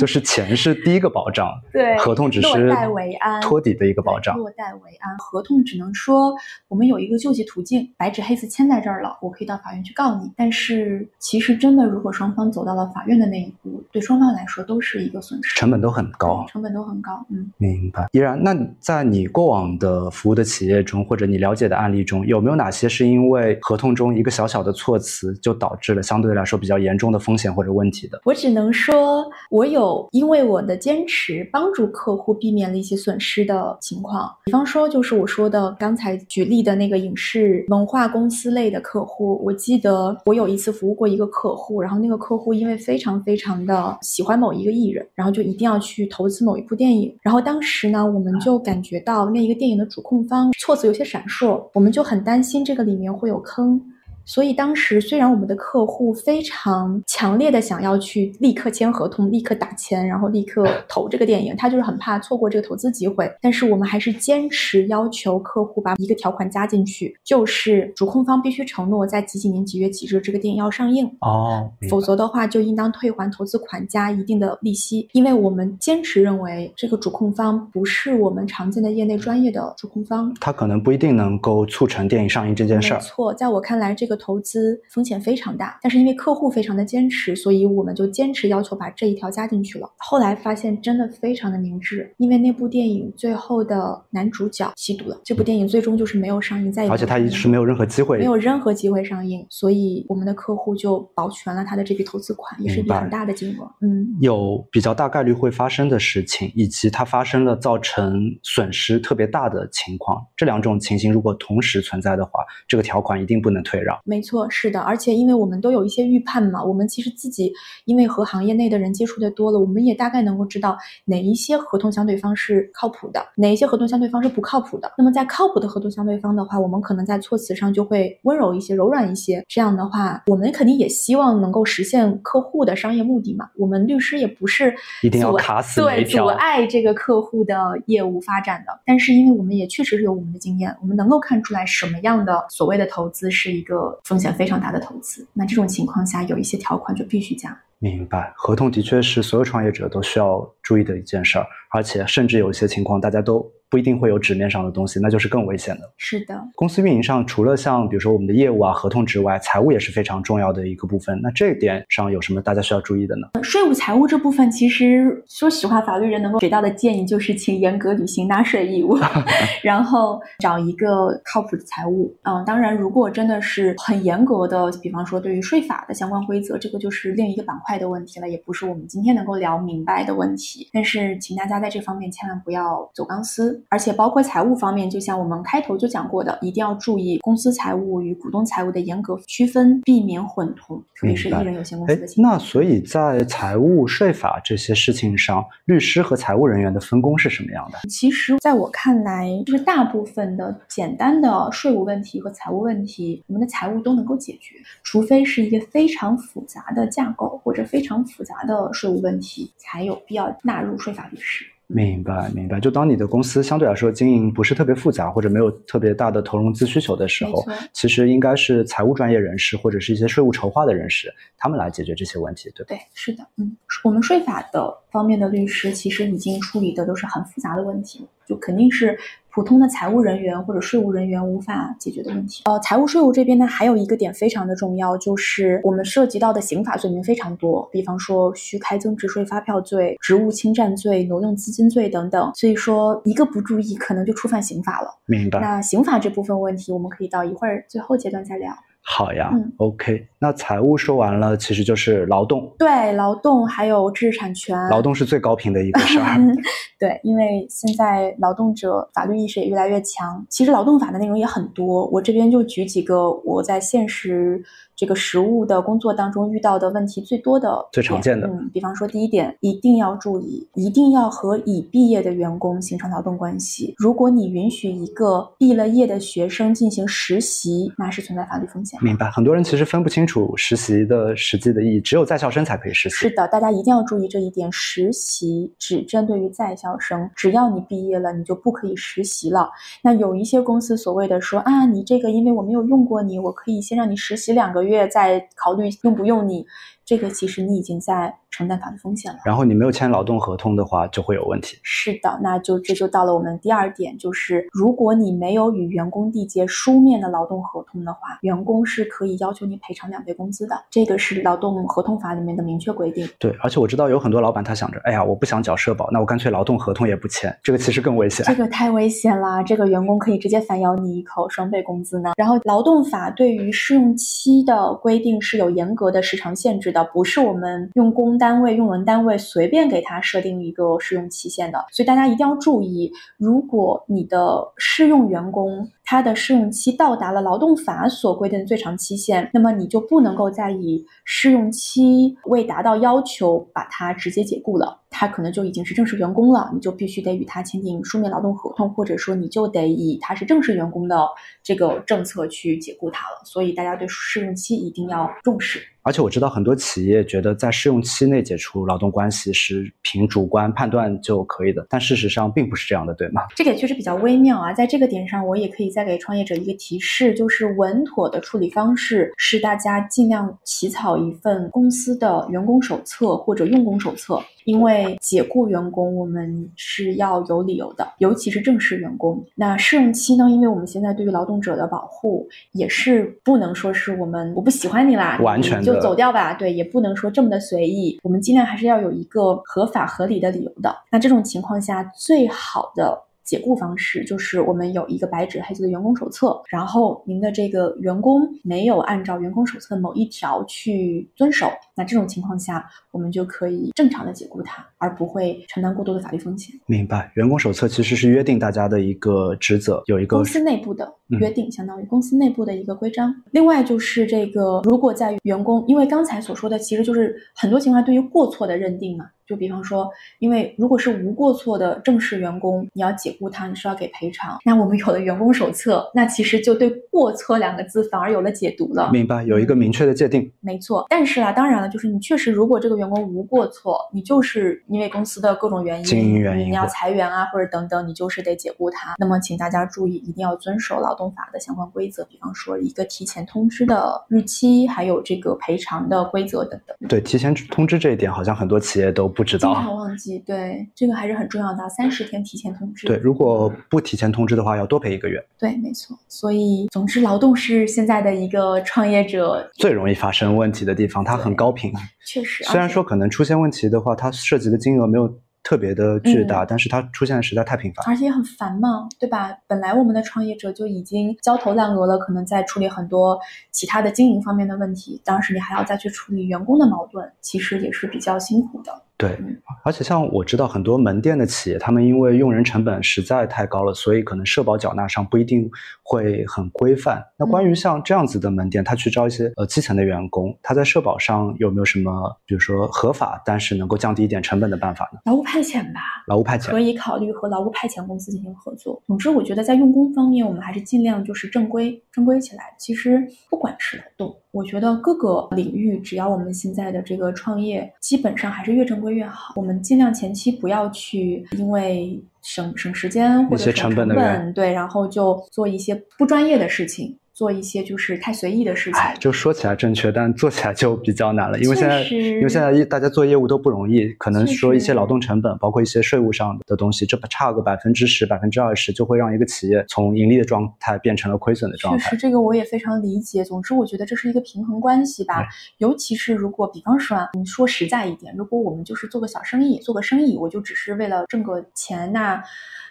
就 是钱是第一个保障，对，合同只是落袋为安，托底的一个保障。落袋为安，合同只能说我们有一个救济途径，白纸黑字签在这儿了，我可以到法院去告你。但是其实真的，如果双方走到了法院的那一步，对双方来说都是一个损失，成本都很高，成本都很高。嗯，明白。依然，那。在你过往的服务的企业中，或者你了解的案例中，有没有哪些是因为合同中一个小小的措辞，就导致了相对来说比较严重的风险或者问题的？我只能说，我有因为我的坚持，帮助客户避免了一些损失的情况。比方说，就是我说的刚才举例的那个影视文化公司类的客户，我记得我有一次服务过一个客户，然后那个客户因为非常非常的喜欢某一个艺人，然后就一定要去投资某一部电影，然后当时时呢，我们就。感觉到那一个电影的主控方措辞有些闪烁，我们就很担心这个里面会有坑。所以当时虽然我们的客户非常强烈的想要去立刻签合同、立刻打钱，然后立刻投这个电影，他就是很怕错过这个投资机会。但是我们还是坚持要求客户把一个条款加进去，就是主控方必须承诺在几几年几月几日这个电影要上映哦，否则的话就应当退还投资款加一定的利息。因为我们坚持认为这个主控方不是我们常见的业内专业的主控方，他可能不一定能够促成电影上映这件事儿。没错，在我看来这个。投资风险非常大，但是因为客户非常的坚持，所以我们就坚持要求把这一条加进去了。后来发现真的非常的明智，因为那部电影最后的男主角吸毒了，这部电影最终就是没有上映，在而且他一直没有任何机会，没有任何机会上映，所以我们的客户就保全了他的这笔投资款，也是一笔很大的金额。嗯，有比较大概率会发生的事情，以及它发生了造成损失特别大的情况，这两种情形如果同时存在的话，这个条款一定不能退让。没错，是的，而且因为我们都有一些预判嘛，我们其实自己因为和行业内的人接触的多了，我们也大概能够知道哪一些合同相对方是靠谱的，哪一些合同相对方是不靠谱的。那么在靠谱的合同相对方的话，我们可能在措辞上就会温柔一些、柔软一些。这样的话，我们肯定也希望能够实现客户的商业目的嘛。我们律师也不是一定要卡死对阻碍这个客户的业务发展的，但是因为我们也确实是有我们的经验，我们能够看出来什么样的所谓的投资是一个。风险非常大的投资，那这种情况下有一些条款就必须加。明白，合同的确是所有创业者都需要注意的一件事儿，而且甚至有一些情况大家都。不一定会有纸面上的东西，那就是更危险的。是的，公司运营上除了像比如说我们的业务啊、合同之外，财务也是非常重要的一个部分。那这一点上有什么大家需要注意的呢？税务财务这部分，其实说实话，法律人能够给到的建议就是请严格履行纳税义务 然后找一个靠谱的财务。嗯，当然，如果真的是很严格的，比方说对于税法的相关规则，这个就是另一个板块的问题了，也不是我们今天能够聊明白的问题。但是，请大家在这方面千万不要走钢丝。而且包括财务方面，就像我们开头就讲过的，一定要注意公司财务与股东财务的严格区分，避免混同，特别是艺人有限公司的情况。那所以在财务、税法这些事情上，律师和财务人员的分工是什么样的？其实，在我看来，就是大部分的简单的税务问题和财务问题，我们的财务都能够解决，除非是一个非常复杂的架构或者非常复杂的税务问题，才有必要纳入税法律师。明白，明白。就当你的公司相对来说经营不是特别复杂，或者没有特别大的投融资需求的时候，其实应该是财务专业人士或者是一些税务筹划的人士，他们来解决这些问题，对对，是的，嗯，我们税法的方面的律师其实已经处理的都是很复杂的问题，就肯定是。普通的财务人员或者税务人员无法解决的问题。呃，财务税务这边呢，还有一个点非常的重要，就是我们涉及到的刑法罪名非常多，比方说虚开增值税发票罪、职务侵占罪、挪用资金罪等等。所以说，一个不注意，可能就触犯刑法了。明白。那刑法这部分问题，我们可以到一会儿最后阶段再聊。好呀，OK。那财务说完了，其实就是劳动。对，劳动还有知识产权。劳动是最高频的一个事儿。对，因为现在劳动者法律意识也越来越强。其实劳动法的内容也很多，我这边就举几个我在现实。这个实务的工作当中遇到的问题最多的、最常见的，嗯，比方说第一点，一定要注意，一定要和已毕业的员工形成劳动关系。如果你允许一个毕了业的学生进行实习，那是存在法律风险。明白，很多人其实分不清楚实习的实际的意义，只有在校生才可以实习。是的，大家一定要注意这一点，实习只针对于在校生，只要你毕业了，你就不可以实习了。那有一些公司所谓的说啊，你这个因为我没有用过你，我可以先让你实习两个月。月再考虑用不用你。这个其实你已经在承担法律风险了。然后你没有签劳动合同的话，就会有问题。是的，那就这就到了我们第二点，就是如果你没有与员工缔结书面的劳动合同的话，员工是可以要求你赔偿两倍工资的。这个是劳动合同法里面的明确规定。对，而且我知道有很多老板他想着，哎呀，我不想缴社保，那我干脆劳动合同也不签，这个其实更危险。这个太危险啦，这个员工可以直接反咬你一口，双倍工资呢。然后劳动法对于试用期的规定是有严格的时长限制的，不是我们。用工单位、用人单位随便给他设定一个试用期限的，所以大家一定要注意，如果你的试用员工他的试用期到达了劳动法所规定的最长期限，那么你就不能够再以试用期未达到要求把它直接解雇了，他可能就已经是正式员工了，你就必须得与他签订书面劳动合同，或者说你就得以他是正式员工的这个政策去解雇他了。所以大家对试用期一定要重视。而且我知道很多企业觉得在试用期内解除劳动关系是凭主观判断就可以的，但事实上并不是这样的，对吗？这个也确实比较微妙啊。在这个点上，我也可以再给创业者一个提示，就是稳妥的处理方式是大家尽量起草一份公司的员工手册或者用工手册。因为解雇员工，我们是要有理由的，尤其是正式员工。那试用期呢？因为我们现在对于劳动者的保护也是不能说是我们我不喜欢你啦，完全就走掉吧。对，也不能说这么的随意。我们尽量还是要有一个合法合理的理由的。那这种情况下，最好的。解雇方式就是我们有一个白纸黑字的员工手册，然后您的这个员工没有按照员工手册的某一条去遵守，那这种情况下，我们就可以正常的解雇他，而不会承担过多的法律风险。明白。员工手册其实是约定大家的一个职责，有一个公司内部的约定，相当于公司内部的一个规章。另外就是这个，如果在员工，因为刚才所说的其实就是很多情况下对于过错的认定嘛。就比方说，因为如果是无过错的正式员工，你要解雇他，你是要给赔偿。那我们有了员工手册，那其实就对“过错”两个字反而有了解读了。明白，有一个明确的界定。没错，但是啊，当然了，就是你确实，如果这个员工无过错，你就是因为公司的各种原因，经营原因，你要裁员啊，或者等等，你就是得解雇他。那么，请大家注意，一定要遵守劳动法的相关规则，比方说一个提前通知的日期，还有这个赔偿的规则等等。对，提前通知这一点，好像很多企业都不知道。经常忘记对，这个还是很重要的，三十天提前通知。对，如果不提前通知的话，要多赔一个月。对，没错。所以，总之，劳动是现在的一个创业者最容易发生问题的地方，它很高频。确实，虽然说可能出现问题的话，它涉及的金额没有特别的巨大，但是它出现的实在太频繁，而且也很烦嘛，对吧？本来我们的创业者就已经焦头烂额了，可能在处理很多其他的经营方面的问题，当时你还要再去处理员工的矛盾，其实也是比较辛苦的。对，而且像我知道很多门店的企业，他们因为用人成本实在太高了，所以可能社保缴纳上不一定会很规范。那关于像这样子的门店，他去招一些呃基层的员工，他在社保上有没有什么，比如说合法但是能够降低一点成本的办法呢？劳务派遣吧，劳务派遣可以考虑和劳务派遣公司进行合作。总之，我觉得在用工方面，我们还是尽量就是正规正规起来。其实不管是劳动。我觉得各个领域，只要我们现在的这个创业，基本上还是越正规越好。我们尽量前期不要去因为省省时间或者省成本，对，然后就做一些不专业的事情。做一些就是太随意的事情，就说起来正确，但做起来就比较难了。因为现在，因为现在大家做业务都不容易，可能说一些劳动成本，包括一些税务上的东西，这差个百分之十、百分之二十，就会让一个企业从盈利的状态变成了亏损的状态。确实，这个我也非常理解。总之，我觉得这是一个平衡关系吧。尤其是如果，比方说啊，你说实在一点，如果我们就是做个小生意，做个生意，我就只是为了挣个钱，那。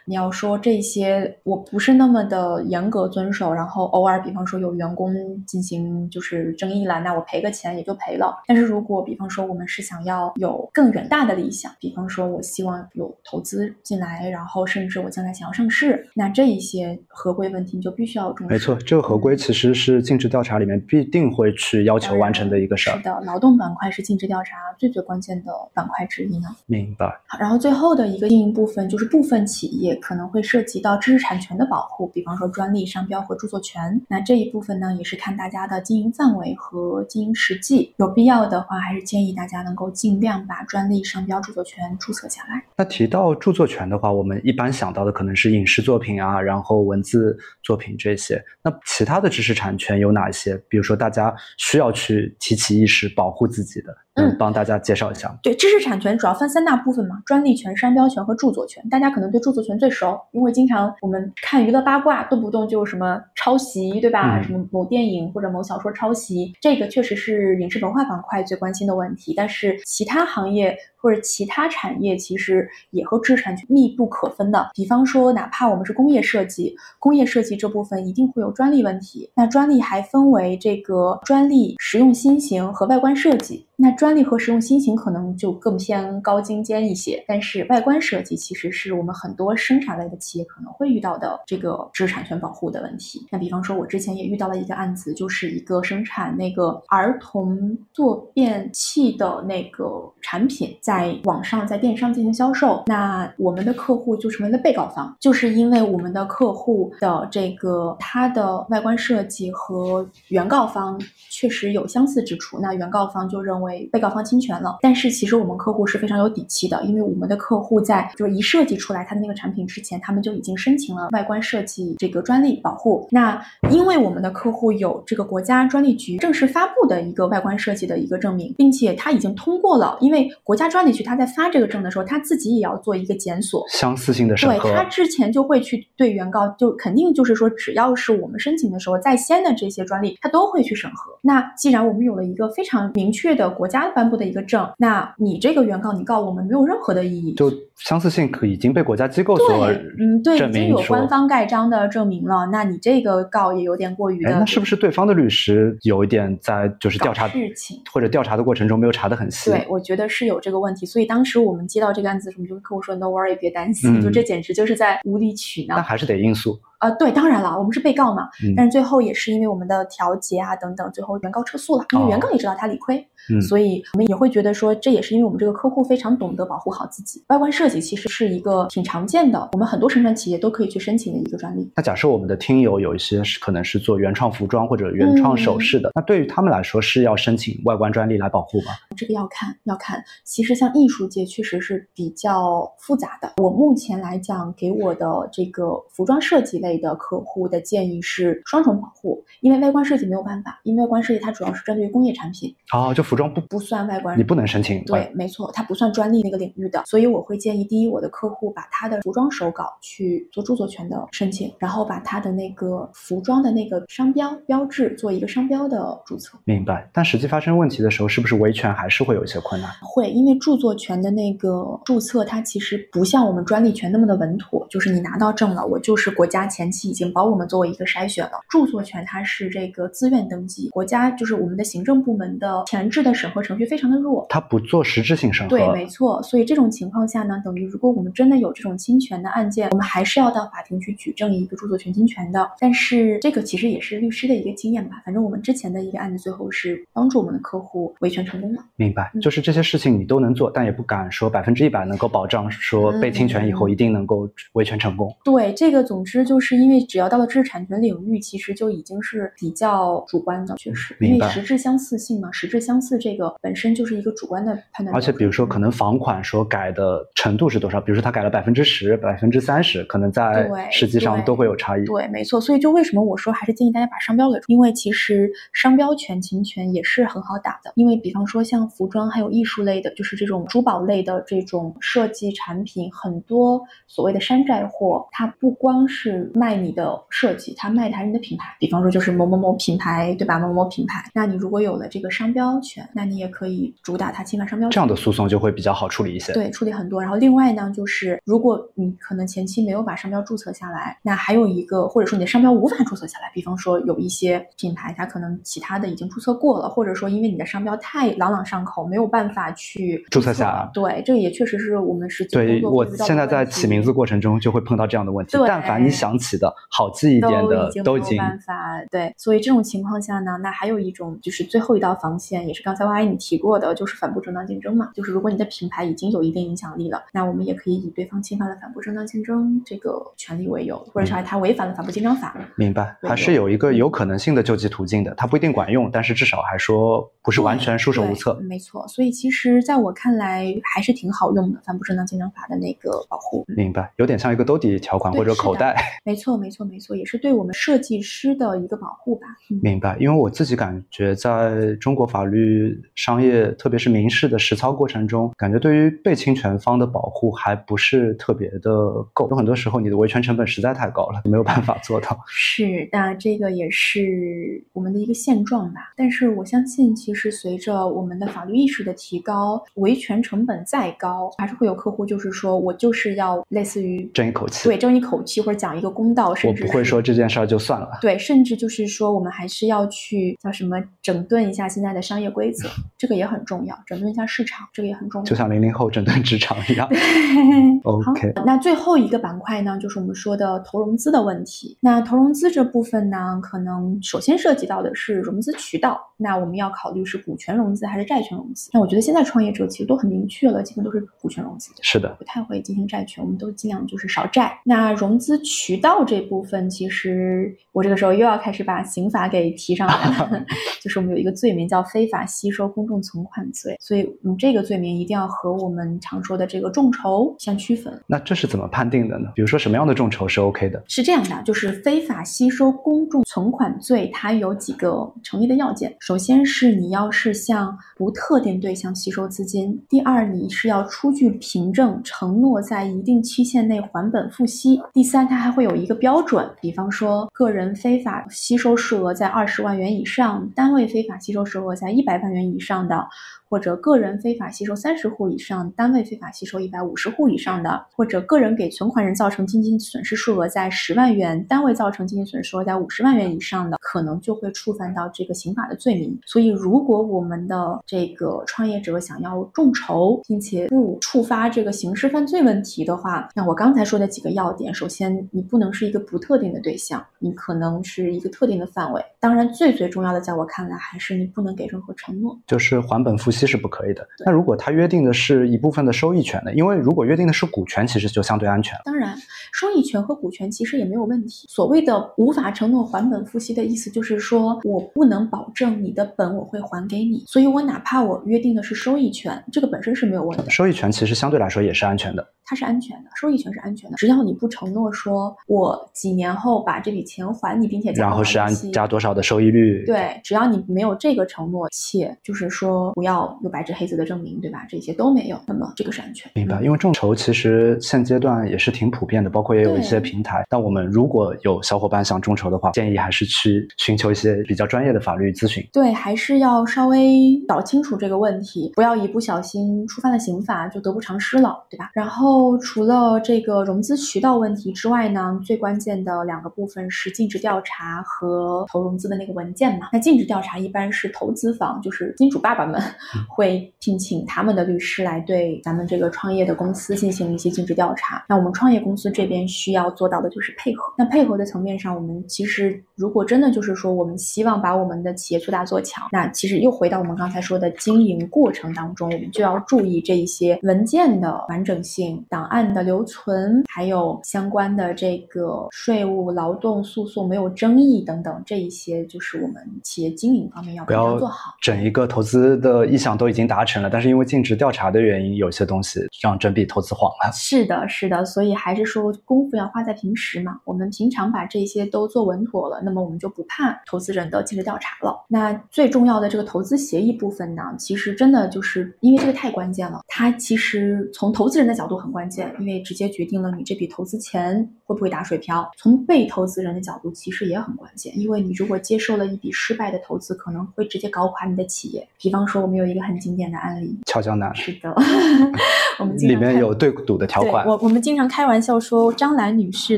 你要说这些，我不是那么的严格遵守，然后偶尔，比方说有员工进行就是争议了，那我赔个钱也就赔了。但是如果比方说我们是想要有更远大的理想，比方说我希望有投资进来，然后甚至我将来想要上市，那这一些合规问题你就必须要重视。没错，这个合规其实是尽职调查里面必定会去要求完成的一个事儿。是的，劳动板块是尽职调查最最关键的板块之一呢。明白。好，然后最后的一个经营部分就是部分企业。可能会涉及到知识产权的保护，比方说专利、商标和著作权。那这一部分呢，也是看大家的经营范围和经营实际。有必要的话，还是建议大家能够尽量把专利、商标、著作权注册下来。那提到著作权的话，我们一般想到的可能是影视作品啊，然后文字作品这些。那其他的知识产权有哪些？比如说大家需要去提起意识，保护自己的。嗯，帮大家介绍一下。对，知识产权主要分三大部分嘛，专利权、商标权和著作权。大家可能对著作权最熟，因为经常我们看娱乐八卦，动不动就什么抄袭，对吧？什么某电影或者某小说抄袭，这个确实是影视文化板块最关心的问题。但是其他行业。或者其他产业其实也和知识产权密不可分的。比方说，哪怕我们是工业设计，工业设计这部分一定会有专利问题。那专利还分为这个专利实用新型和外观设计。那专利和实用新型可能就更偏高精尖一些，但是外观设计其实是我们很多生产类的企业可能会遇到的这个知识产权保护的问题。那比方说，我之前也遇到了一个案子，就是一个生产那个儿童坐便器的那个产品，在在网上在电商进行销售。那我们的客户就成为了被告方，就是因为我们的客户的这个它的外观设计和原告方确实有相似之处，那原告方就认。为被告方侵权了，但是其实我们客户是非常有底气的，因为我们的客户在就是一设计出来他的那个产品之前，他们就已经申请了外观设计这个专利保护。那因为我们的客户有这个国家专利局正式发布的一个外观设计的一个证明，并且他已经通过了，因为国家专专利局他在发这个证的时候，他自己也要做一个检索。相似性的审核对，他之前就会去对原告，就肯定就是说，只要是我们申请的时候在先的这些专利，他都会去审核。那既然我们有了一个非常明确的国家颁布的一个证，那你这个原告你告我们没有任何的意义。就相似性可已经被国家机构所对，嗯，对，已经有官方盖章的证明了，那你这个告也有点过于。那是不是对方的律师有一点在就是调查搞事情或者调查的过程中没有查得很细？对，我觉得是有这个问题，所以当时我们接到这个案子的时候，我们就跟客户说：“No worry，别担心，嗯就这简直就是在无理取闹。但还是得应诉。呃，对，当然了，我们是被告嘛，嗯但是最后也是因为我们的调解啊等等，最后原告撤诉了，因为原告也知道他理亏，嗯所以我们也会觉得说，这也是因为我们这个客户非常懂得保护好自己。外观设计其实是一个挺常见的，我们很多生产企业都可以去申请的一个专利。那假设我们的听友有一些是可能是做原创服装或者原创首饰嗯的，那对于他们来说是要申请外观专利来保护吗？这个要看要看，其实像艺术界确实是比较复杂的。我目前来讲，给我的这个服装设计类的客户的建议是双重保护，因为外观设计没有办法，因为外观设计它主要是针对于工业产品，哦，就服装不不算外观你不能申请对，没错，它不算专利那个领域的，所以我会建议，第一，我的客户把他的服装手稿去做著作权的申请，然后把他的那个服装的那个商标标志做一个商标的注册。明白。但实际发生问题的时候，是不是维权还是会有一些困难？会，因为著作权的那个注册，它其实不像我们专利权那么的稳妥，就是你拿到证了，我就是国家前期已经把我们作为一个筛选了。著作权它是这个自愿登记，国家就是我们的行政部门的前置的审核程序非常的弱，它不做实质性审核。对，没错。所以这种情况下呢，等于如果我们真的有这种侵权的案件，我们还是要到法庭去举证一个著作权侵权的。但是这个其实也是律师的一个经验吧。反正我们之前的一个案子最后是帮助我们的客户维权成功了。明白，嗯就是这些事情你都能做，但也不敢说百分之一百能够保障说被侵权以后嗯一定能够维权成功。对，这个总之就是因为只要到了知识产权领域，其实就已经是比较主观的，确实，因为实质相似性嘛，实质相似这个本身就是一个主观的判断。而且比如说，可能房款所改的程度是多少？比如说他改了百分之十、百分之三十，可能在对实际上都会有差异。对，没错，所以就为什么我说还是建议大家把商标给，因为其实商标权侵权也是很好打的。因为比方说像服装还有艺术类的，就是这种珠宝类的这种设计产品，很多所谓的山寨货，它不光是卖你的设计，他卖的还是你的品牌。比方说就是某某某品牌，对吧？某某某品牌，那你如果有了这个商标权，那你也可以主打它侵犯商标权。这样的诉讼就会比较好处理一些。对，处理很多。然后另外呢，就是如果你可能前期没有把商标注册下来，那还有一个，或者说你的商标无法注册下来，比方说有一些品牌它可能其他的已经注册过了，或者说因为你的商标太朗朗上口，没有办法去注册下来对，这个也确实是我们实际工对我作会遇到的现在在起名字过程中就会碰到这样的问题。对但凡你想起的好记一点的，都已经没有办法对，所以这种情况下呢，那还有一种就是最后一道防线，也是刚才 Y 你提过的，就是反不正当竞争嘛。就是如果你的品牌已经有一定影响力了，那我们也可以以对方侵犯了反不正当竞争这个权利为由，或者嗯说他违反了反不竞争法。明白，还是有一个有可能性的救济途径的。它不一定管用，但是至少还说不是完全束手无策。没错，所以其实在我看来还是挺好用的，反不正当竞争法的那个保护。明白，有点像一个兜底条款或者口袋。没错，没错，没错，也是对我们设计师的一个保护吧。嗯明白，因为我自己感觉，在中国法律、商业，特别是民事的实操过程中，感觉对于被侵权方的保护还不是特别的够。有很多时候，你的维权成本实在太高了，没有办法做到。是，那这个也是我们的一个现状吧。但是我相信，其实随着我们的法律意识的提高，维权成本再高，还是会有客户就是说我就是要类似于争一口气对争一口气或者讲一个公道，甚我不会说这件事儿就算了。对，甚至就是说，我们还是要去叫什么整顿一下现在的商业规则，这个也很重要，整顿一下市场，这个也很重要。就像零零后整顿职场一样。好 OK，那最后一个板块呢，就是我们说的投融资的问题。那投融资这部分呢，可能首先涉及到的是融资渠道。那我们要考虑是股权融资还是债权融资。那我觉得现在创业者其实都很明确了，基本都是股权融资。是的，不太会进行债权，我们都尽量就是少债。那融资渠道这部分，其实我这个时候又要开始把刑法给提上来了，就是我们有一个罪名叫非法吸收公众存款罪，所以嗯，这个罪名一定要和我们常说的这个众筹相区分。那这是怎么判定的呢？比如说什么样的众筹是 OK 的？是这样的，就是非法吸收公众存款罪，它有几个成立的要件。首先是你你要是向不特定对象吸收资金；第二，你是要出具凭证，承诺在一定期限内还本付息；第三，它还会有一个标准，比方说个人非法吸收数额在二十万元以上，单位非法吸收数额在一百万元以上的。或者个人非法吸收三十户以上，单位非法吸收一百五十户以上的，或者个人给存款人造成经济损失数额在十万元，单位造成经济损失数额在五十万元以上的，可能就会触犯到这个刑法的罪名。所以，如果我们的这个创业者想要众筹，并且不触发这个刑事犯罪问题的话，那我刚才说的几个要点，首先你不能是一个不特定的对象，你可能是一个特定的范围。当然，最最重要的，在我看来，还是你不能给任何承诺，就是还本付息息。息是不可以的。那如果他约定的是一部分的收益权呢？因为如果约定的是股权，其实就相对安全了。当然，收益权和股权其实也没有问题。所谓的无法承诺还本付息的意思，就是说我不能保证你的本我会还给你，所以我哪怕我约定的是收益权，这个本身是没有问题的。收益权其实相对来说也是安全的。它是安全的，收益权是安全的，只要你不承诺说我几年后把这笔钱还你，并且然后是按加多少的收益率，对，只要你没有这个承诺，且就是说不要有白纸黑字的证明，对吧？这些都没有，那么这个是安全。明白，因为众筹其实现阶段也是挺普遍的，包括也有一些平台。但我们如果有小伙伴想众筹的话，建议还是去寻求一些比较专业的法律咨询。对，还是要稍微搞清楚这个问题，不要一不小心触犯了刑法就得不偿失了，对吧？然后。除了这个融资渠道问题之外呢，最关键的两个部分是尽职调查和投融资的那个文件嘛。那尽职调查一般是投资方，就是金主爸爸们 会聘请他们的律师来对咱们这个创业的公司进行一些尽职调查。那我们创业公司这边需要做到的就是配合。那配合的层面上，我们其实如果真的就是说我们希望把我们的企业做大做强，那其实又回到我们刚才说的经营过程当中，我们就要注意这一些文件的完整性。档案的留存，还有相关的这个税务、劳动诉讼没有争议等等，这一些就是我们企业经营方面要不要做好。整一个投资的意向都已经达成了，但是因为尽职调查的原因，有些东西让整笔投资黄了。是的，是的，所以还是说功夫要花在平时嘛。我们平常把这些都做稳妥了，那么我们就不怕投资人的尽职调查了。那最重要的这个投资协议部分呢，其实真的就是因为这个太关键了，它其实从投资人的角度很关。因为直接决定了你这笔投资钱会不会打水漂。从被投资人的角度，其实也很关键，因为你如果接受了一笔失败的投资，可能会直接搞垮你的企业。比方说，我们有一个很经典的案例，俏江南。是的，我们里面有对赌的条款。我我们经常开玩笑说，张兰女士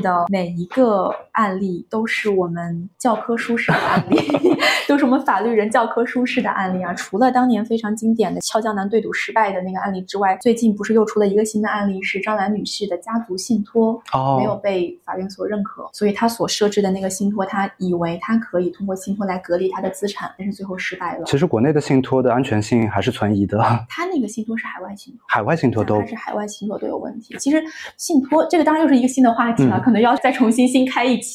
的每一个案例都是我们教科书式的案例，都是我们法律人教科书式的案例啊。除了当年非常经典的俏江南对赌失败的那个案例之外，最近不是又出了一个新的案例是。张兰女士的家族信托没有被法院所认可，所以她所设置的那个信托，她以为她可以通过信托来隔离她的资产，但是最后失败了。其实国内的信托的安全性还是存疑的。他那个信托是海外信托，海外信托都是海外信托都有问题。其实信托这个当然又是一个新的话题了，可能要再重新新开一期。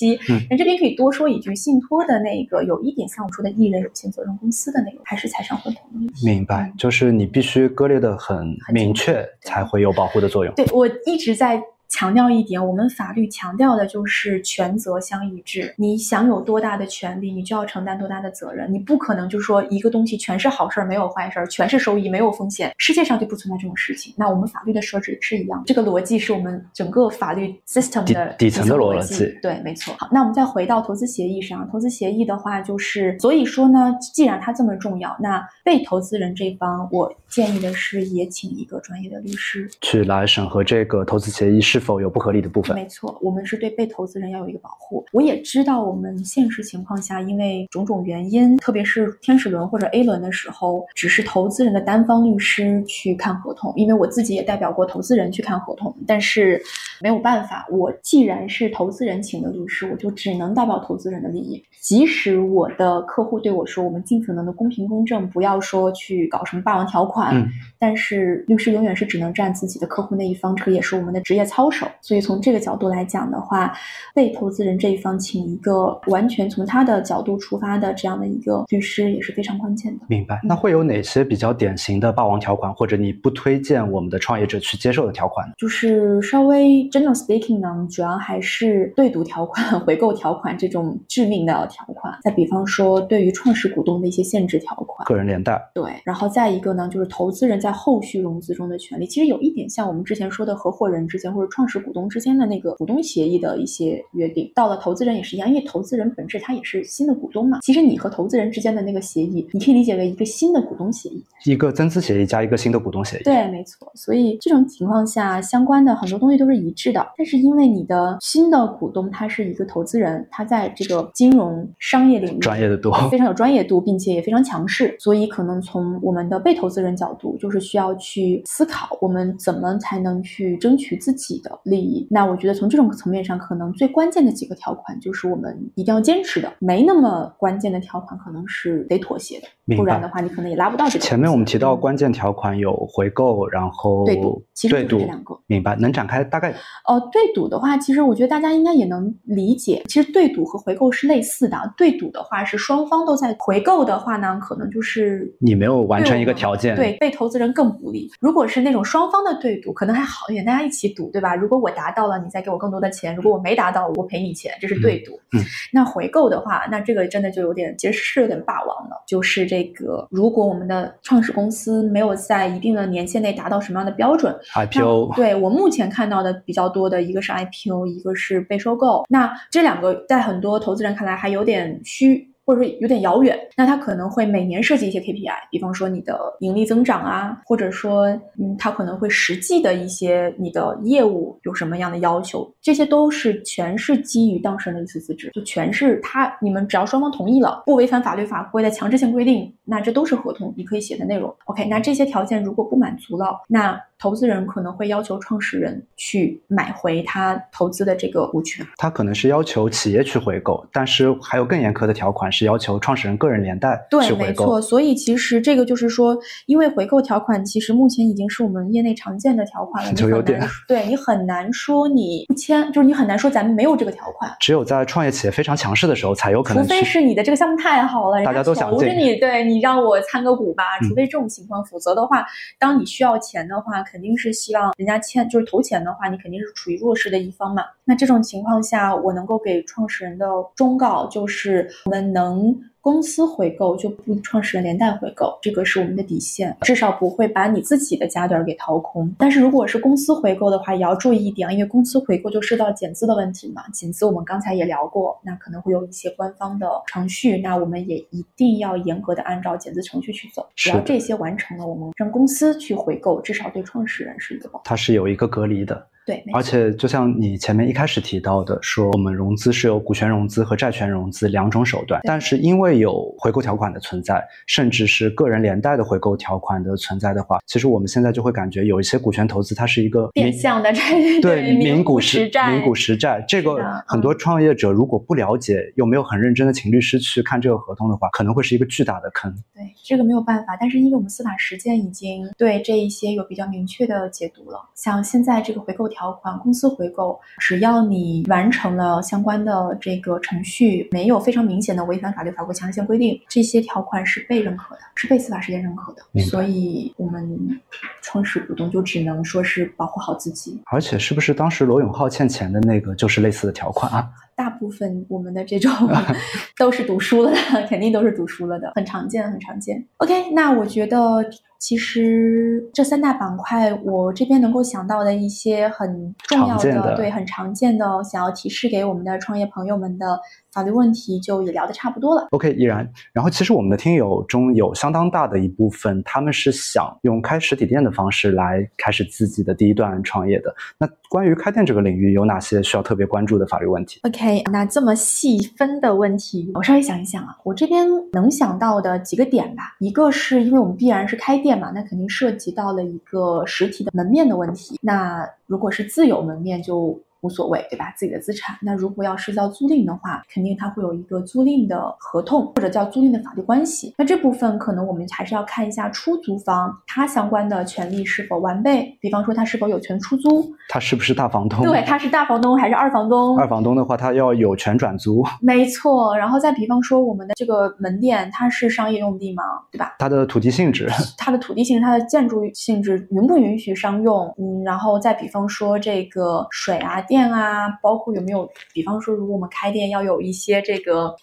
那这边可以多说一句，信托的那个有一点像我说的艺人有限责任公司的那个，还是财产混同。明白，就是你必须割裂的很明确，才会有保护的作用。对。我一直在。强调一点，我们法律强调的就是权责相一致。你享有多大的权利，你就要承担多大的责任。你不可能就说一个东西全是好事儿，没有坏事儿，全是收益，没有风险。世界上就不存在这种事情。那我们法律的设置也是一样，这个逻辑是我们整个法律 system 的底层的逻辑。对，没错。好，那我们再回到投资协议上。投资协议的话，就是所以说呢，既然它这么重要，那被投资人这方，我建议的是也请一个专业的律师去来审核这个投资协议是是否有不合理的部分。没错，我们是对被投资人要有一个保护。我也知道，我们现实情况下，因为种种原因，特别是天使轮或者 A 轮的时候，只是投资人的单方律师去看合同。因为我自己也代表过投资人去看合同，但是没有办法，我既然是投资人请的律师，我就只能代表投资人的利益。即使我的客户对我说，我们尽可能的公平公正，不要说去搞什么霸王条款，但是律师永远是只能站自己的客户那一方，这个也是我们的职业操守。所以从这个角度来讲的话，被投资人这一方请一个完全从他的角度出发的这样的一个律师也是非常关键的。明白。那会有哪些比较典型的霸王条款，或者你不推荐我们的创业者去接受的条款？就是稍微 general speaking 呢，主要还是对赌条款、回购条款这种致命的条款。再比方说，对于创始股东的一些限制条款。个人连带。对，然后再一个呢，就是投资人在后续融资中的权利，其实有一点像我们之前说的合伙人之间或者创始股东之间的那个股东协议的一些约定。到了投资人也是一样，因为投资人本质他也是新的股东嘛。其实你和投资人之间的那个协议，你可以理解为一个新的股东协议，一个增资协议加一个新的股东协议。对，没错。所以这种情况下，相关的很多东西都是一致的。但是因为你的新的股东他是一个投资人，他在这个金融商业领域专业的多，非常有专业度，并且也非常强势。所以可能从我们的被投资人角度，就是需要去思考我们怎么才能去争取自己的利益。那我觉得从这种层面上，可能最关键的几个条款就是我们一定要坚持的。没那么关键的条款，可能是得妥协的，不然的话，你可能也拉不到这个。前面我们提到嗯关键条款有回购，然后对赌其实对赌就是这两个，明白？能展开大概呃，对赌的话，其实我觉得大家应该也能理解，其实对赌和回购是类似的。对赌的话是双方都在，回购的话呢，可能就是你没有完成一个条件，对被投资人更不利。如果是那种双方的对赌，可能还好一点，大家一起赌，对吧？如果我达到了，你再给我更多的钱；如果我没达到，我赔你钱，这是对赌。嗯嗯那回购的话，那这个真的就有点，其实是有点霸王了。就是这个，如果我们的创始公司没有在一定的年限内达到什么样的标准，IPO 对我目前看到的比较多的一个是 IPO，一个是被收购。那这两个在很多投资人看来还有有点虚。或者说有点遥远，那他可能会每年设计一些 KPI，比方说你的盈利增长啊，或者说，嗯，他可能会实际的一些你的业务有什么样的要求，这些都是全是基于当事人的一次资质，就全是他你们只要双方同意了，不违反法律法规的强制性规定，那这都是合同你可以写的内容。OK，那这些条件如果不满足了，那投资人可能会要求创始人去买回他投资的这个股权。他可能是要求企业去回购，但是还有更严苛的条款是要求创始人个人连带对没错。。所以其实这个就是说，因为回购条款其实目前已经是我们业内常见的条款了，你就有点对你很难说你不签，就是你很难说咱们没有这个条款。只有在创业企业非常强势的时候，才有可能。除非是你的这个项目太好了，大家都想进求着你，对你让我参个股吧。嗯除非这种情况，否则的话，当你需要钱的话，肯定是希望人家签，就是投钱的话，你肯定是处于弱势的一方嘛。那这种情况下，我能够给创始人的忠告就是，我们能。公司回购就不创始人连带回购，这个是我们的底线，至少不会把你自己的家底儿给掏空。但是如果是公司回购的话，也要注意一点啊，因为公司回购就涉及到减资的问题嘛。减资我们刚才也聊过，那可能会有一些官方的程序，那我们也一定要严格的按照减资程序去走。只要这些完成了，我们让公司去回购，至少对创始人是一个保障。它是有一个隔离的，对，而且就像你前面一开始提到的，说我们融资是有股权融资和债权融资两种手段，但是因为有回购条款的存在，甚至是个人连带的回购条款的存在的话，其实我们现在就会感觉有一些股权投资它是一个变相的债，对名股实债，民股实债，这个很多创业者如果不了解，又没有很认真的请律师去看这个合同的话，可能会是一个巨大的坑。对，这个没有办法，但是因为我们司法实践已经对这一些有比较明确的解读了。像现在这个回购条款，公司回购，只要你完成了相关的这个程序，没有非常明显的违反法律法规强制性规定，这些条款是被认可的，是被司法实践认可的所以我们创始股东就只能说是保护好自己。而且是不是当时罗永浩欠钱的那个就是类似的条款啊？大部分我们的这种 都是读书了的，肯定都是读书了的，很常见，很常见。OK，那我觉得其实这三大板块，我这边能够想到的一些很重要的对，很常见的，想要提示给我们的创业朋友们的法律问题，就也聊得差不多了。OK，依然。然后其实我们的听友中有相当大的一部分，他们是想用开实体店的方式来开始自己的第一段创业的。那关于开店这个领域，有哪些需要特别关注的法律问题？OK，那这么细分的问题，我稍微想一想啊，我这边能想到的几个点吧。一个是因为我们必然是开店嘛，那肯定涉及到了一个实体的门面的问题。那如果是自有门面就无所谓，对吧？自己的资产。那如果要是叫租赁的话，肯定它会有一个租赁的合同，或者叫租赁的法律关系。那这部分可能我们还是要看一下出租方他相关的权利是否完备，比方说他是否有权出租，他是不是大房东？对，他是大房东还是二房东？二房东的话，他要有权转租，没错，然后再比方说我们的这个门店，它是商业用地吗？对吧？它的土地性质。它的土地性质、它的建筑性质允不允许商用？嗯，然后再比方说这个水啊、电店啊，包括有没有，比方说如果我们开店要有一些这个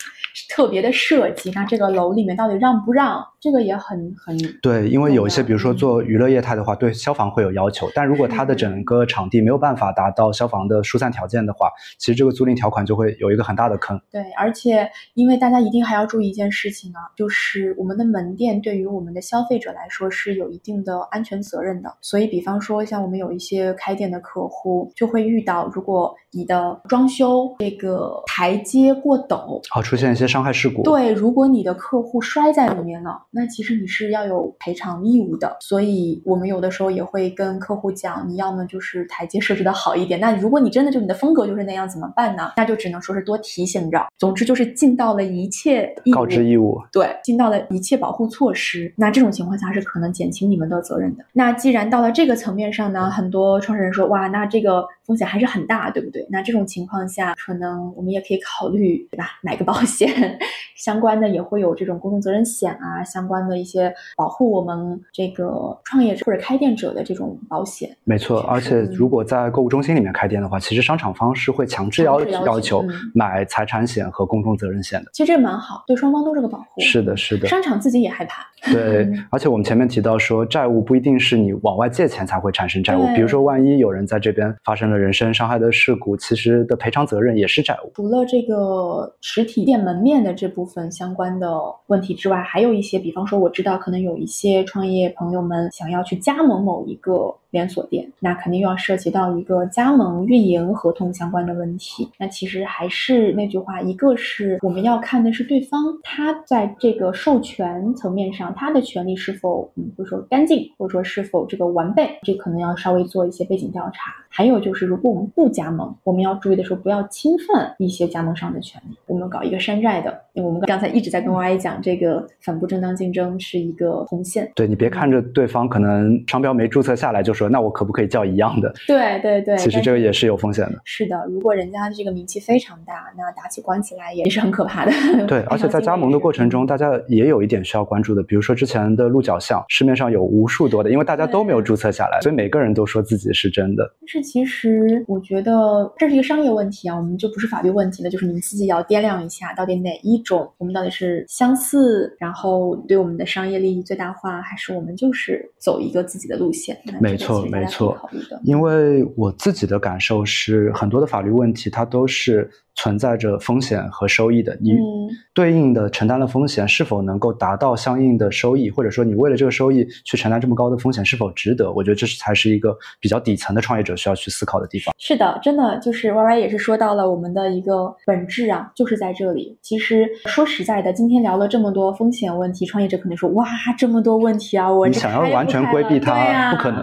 特别的设计，那这个楼里面到底让不让这个也很很对，因为有一些，比如说嗯做娱乐业态的话，对消防会有要求，但如果它的整个场地没有办法达到消防的疏散条件的话，其实这个租赁条款就会有一个很大的坑。对，而且因为大家一定还要注意一件事情啊，就是我们的门店对于我们的消费者来说是有一定的安全责任的。所以，比方说像我们有一些开店的客户，就会遇到，如果你的装修这个台阶过陡，好，出现一些伤害事故。，对，如果你的客户摔在里面了，那其实你是要有赔偿义务的。所以我们有的时候也会跟客户讲，你要么就是台阶设置的好一点。那如果你真的就你的风格就是那样，怎么办呢？那就只能说是多提醒着。总之就是尽到了一切义务，告知义务。对，尽到了一切保护措施。那这种情况下是可能减轻你们的责任的。那既然到了这个层面上呢，很多创始人说，哇，那这个风险还是很大，对不对？那这种情况下，可能我们也可以考虑，对吧？买个保险，相关的也会有这种公众责任险啊，相关的一些保护我们这个创业者或者开店者的这种保险。没错，而且如果在购物中心里面开店的话，其实商场方是会强制要要求买财产险和公众责任险的。其实这个蛮好，对双方都是个保护。是的，是的。商场自己也害怕。对嗯，而且我们前面提到说，债务不一定是你往外借钱才会产生债务，比如说万一有人在这边发生人身伤害的事故，其实的赔偿责任也是债务。除了这个实体店门面的这部分相关的问题之外，还有一些，比方说我知道可能有一些创业朋友们想要去加盟某一个连锁店，那肯定又要涉及到一个加盟运营合同相关的问题。那其实还是那句话，一个是我们要看的是对方他在这个授权层面上，他的权利是否嗯，比如说干净，或者说是否这个完备，这可能要稍微做一些背景调查。还有就是，如果我们不加盟，我们要注意的是不要侵犯一些加盟商的权利。我们搞一个山寨的，因为我们刚才一直在跟 Y 讲，这个反不正当竞争是一个红线。对你别看着对方可能商标没注册下来就说，那我可不可以叫一样的？对对对，其实这个也是有风险的。是的，如果人家这个名气非常大，那打起官司来也是很可怕的。对，而且在加盟的过程中，大家也有一点需要关注的，比如说之前的鹿角巷，市面上有无数多的，因为大家都没有注册下来，所以每个人都说自己是真的。但是其实我觉得这是一个商业问题啊，我们就不是法律问题了，就是你们自己要掂量一下，到底哪一种我们到底是相似，然后对我们的商业利益最大化，还是我们就是走一个自己的路线？没错没错。因为我自己的感受是，很多的法律问题它都是存在着风险和收益的。你嗯对应的承担了风险，是否能够达到相应的收益，或者说你为了这个收益去承担这么高的风险，是否值得？我觉得这是才是一个比较底层的创业者需要去思考的地方。是的，真的就是 Y Y 也是说到了我们的一个本质啊，就是在这里。其实说实在的，今天聊了这么多风险问题，创业者可能说哇，这么多问题啊，我你这想要完全规避它，不可能。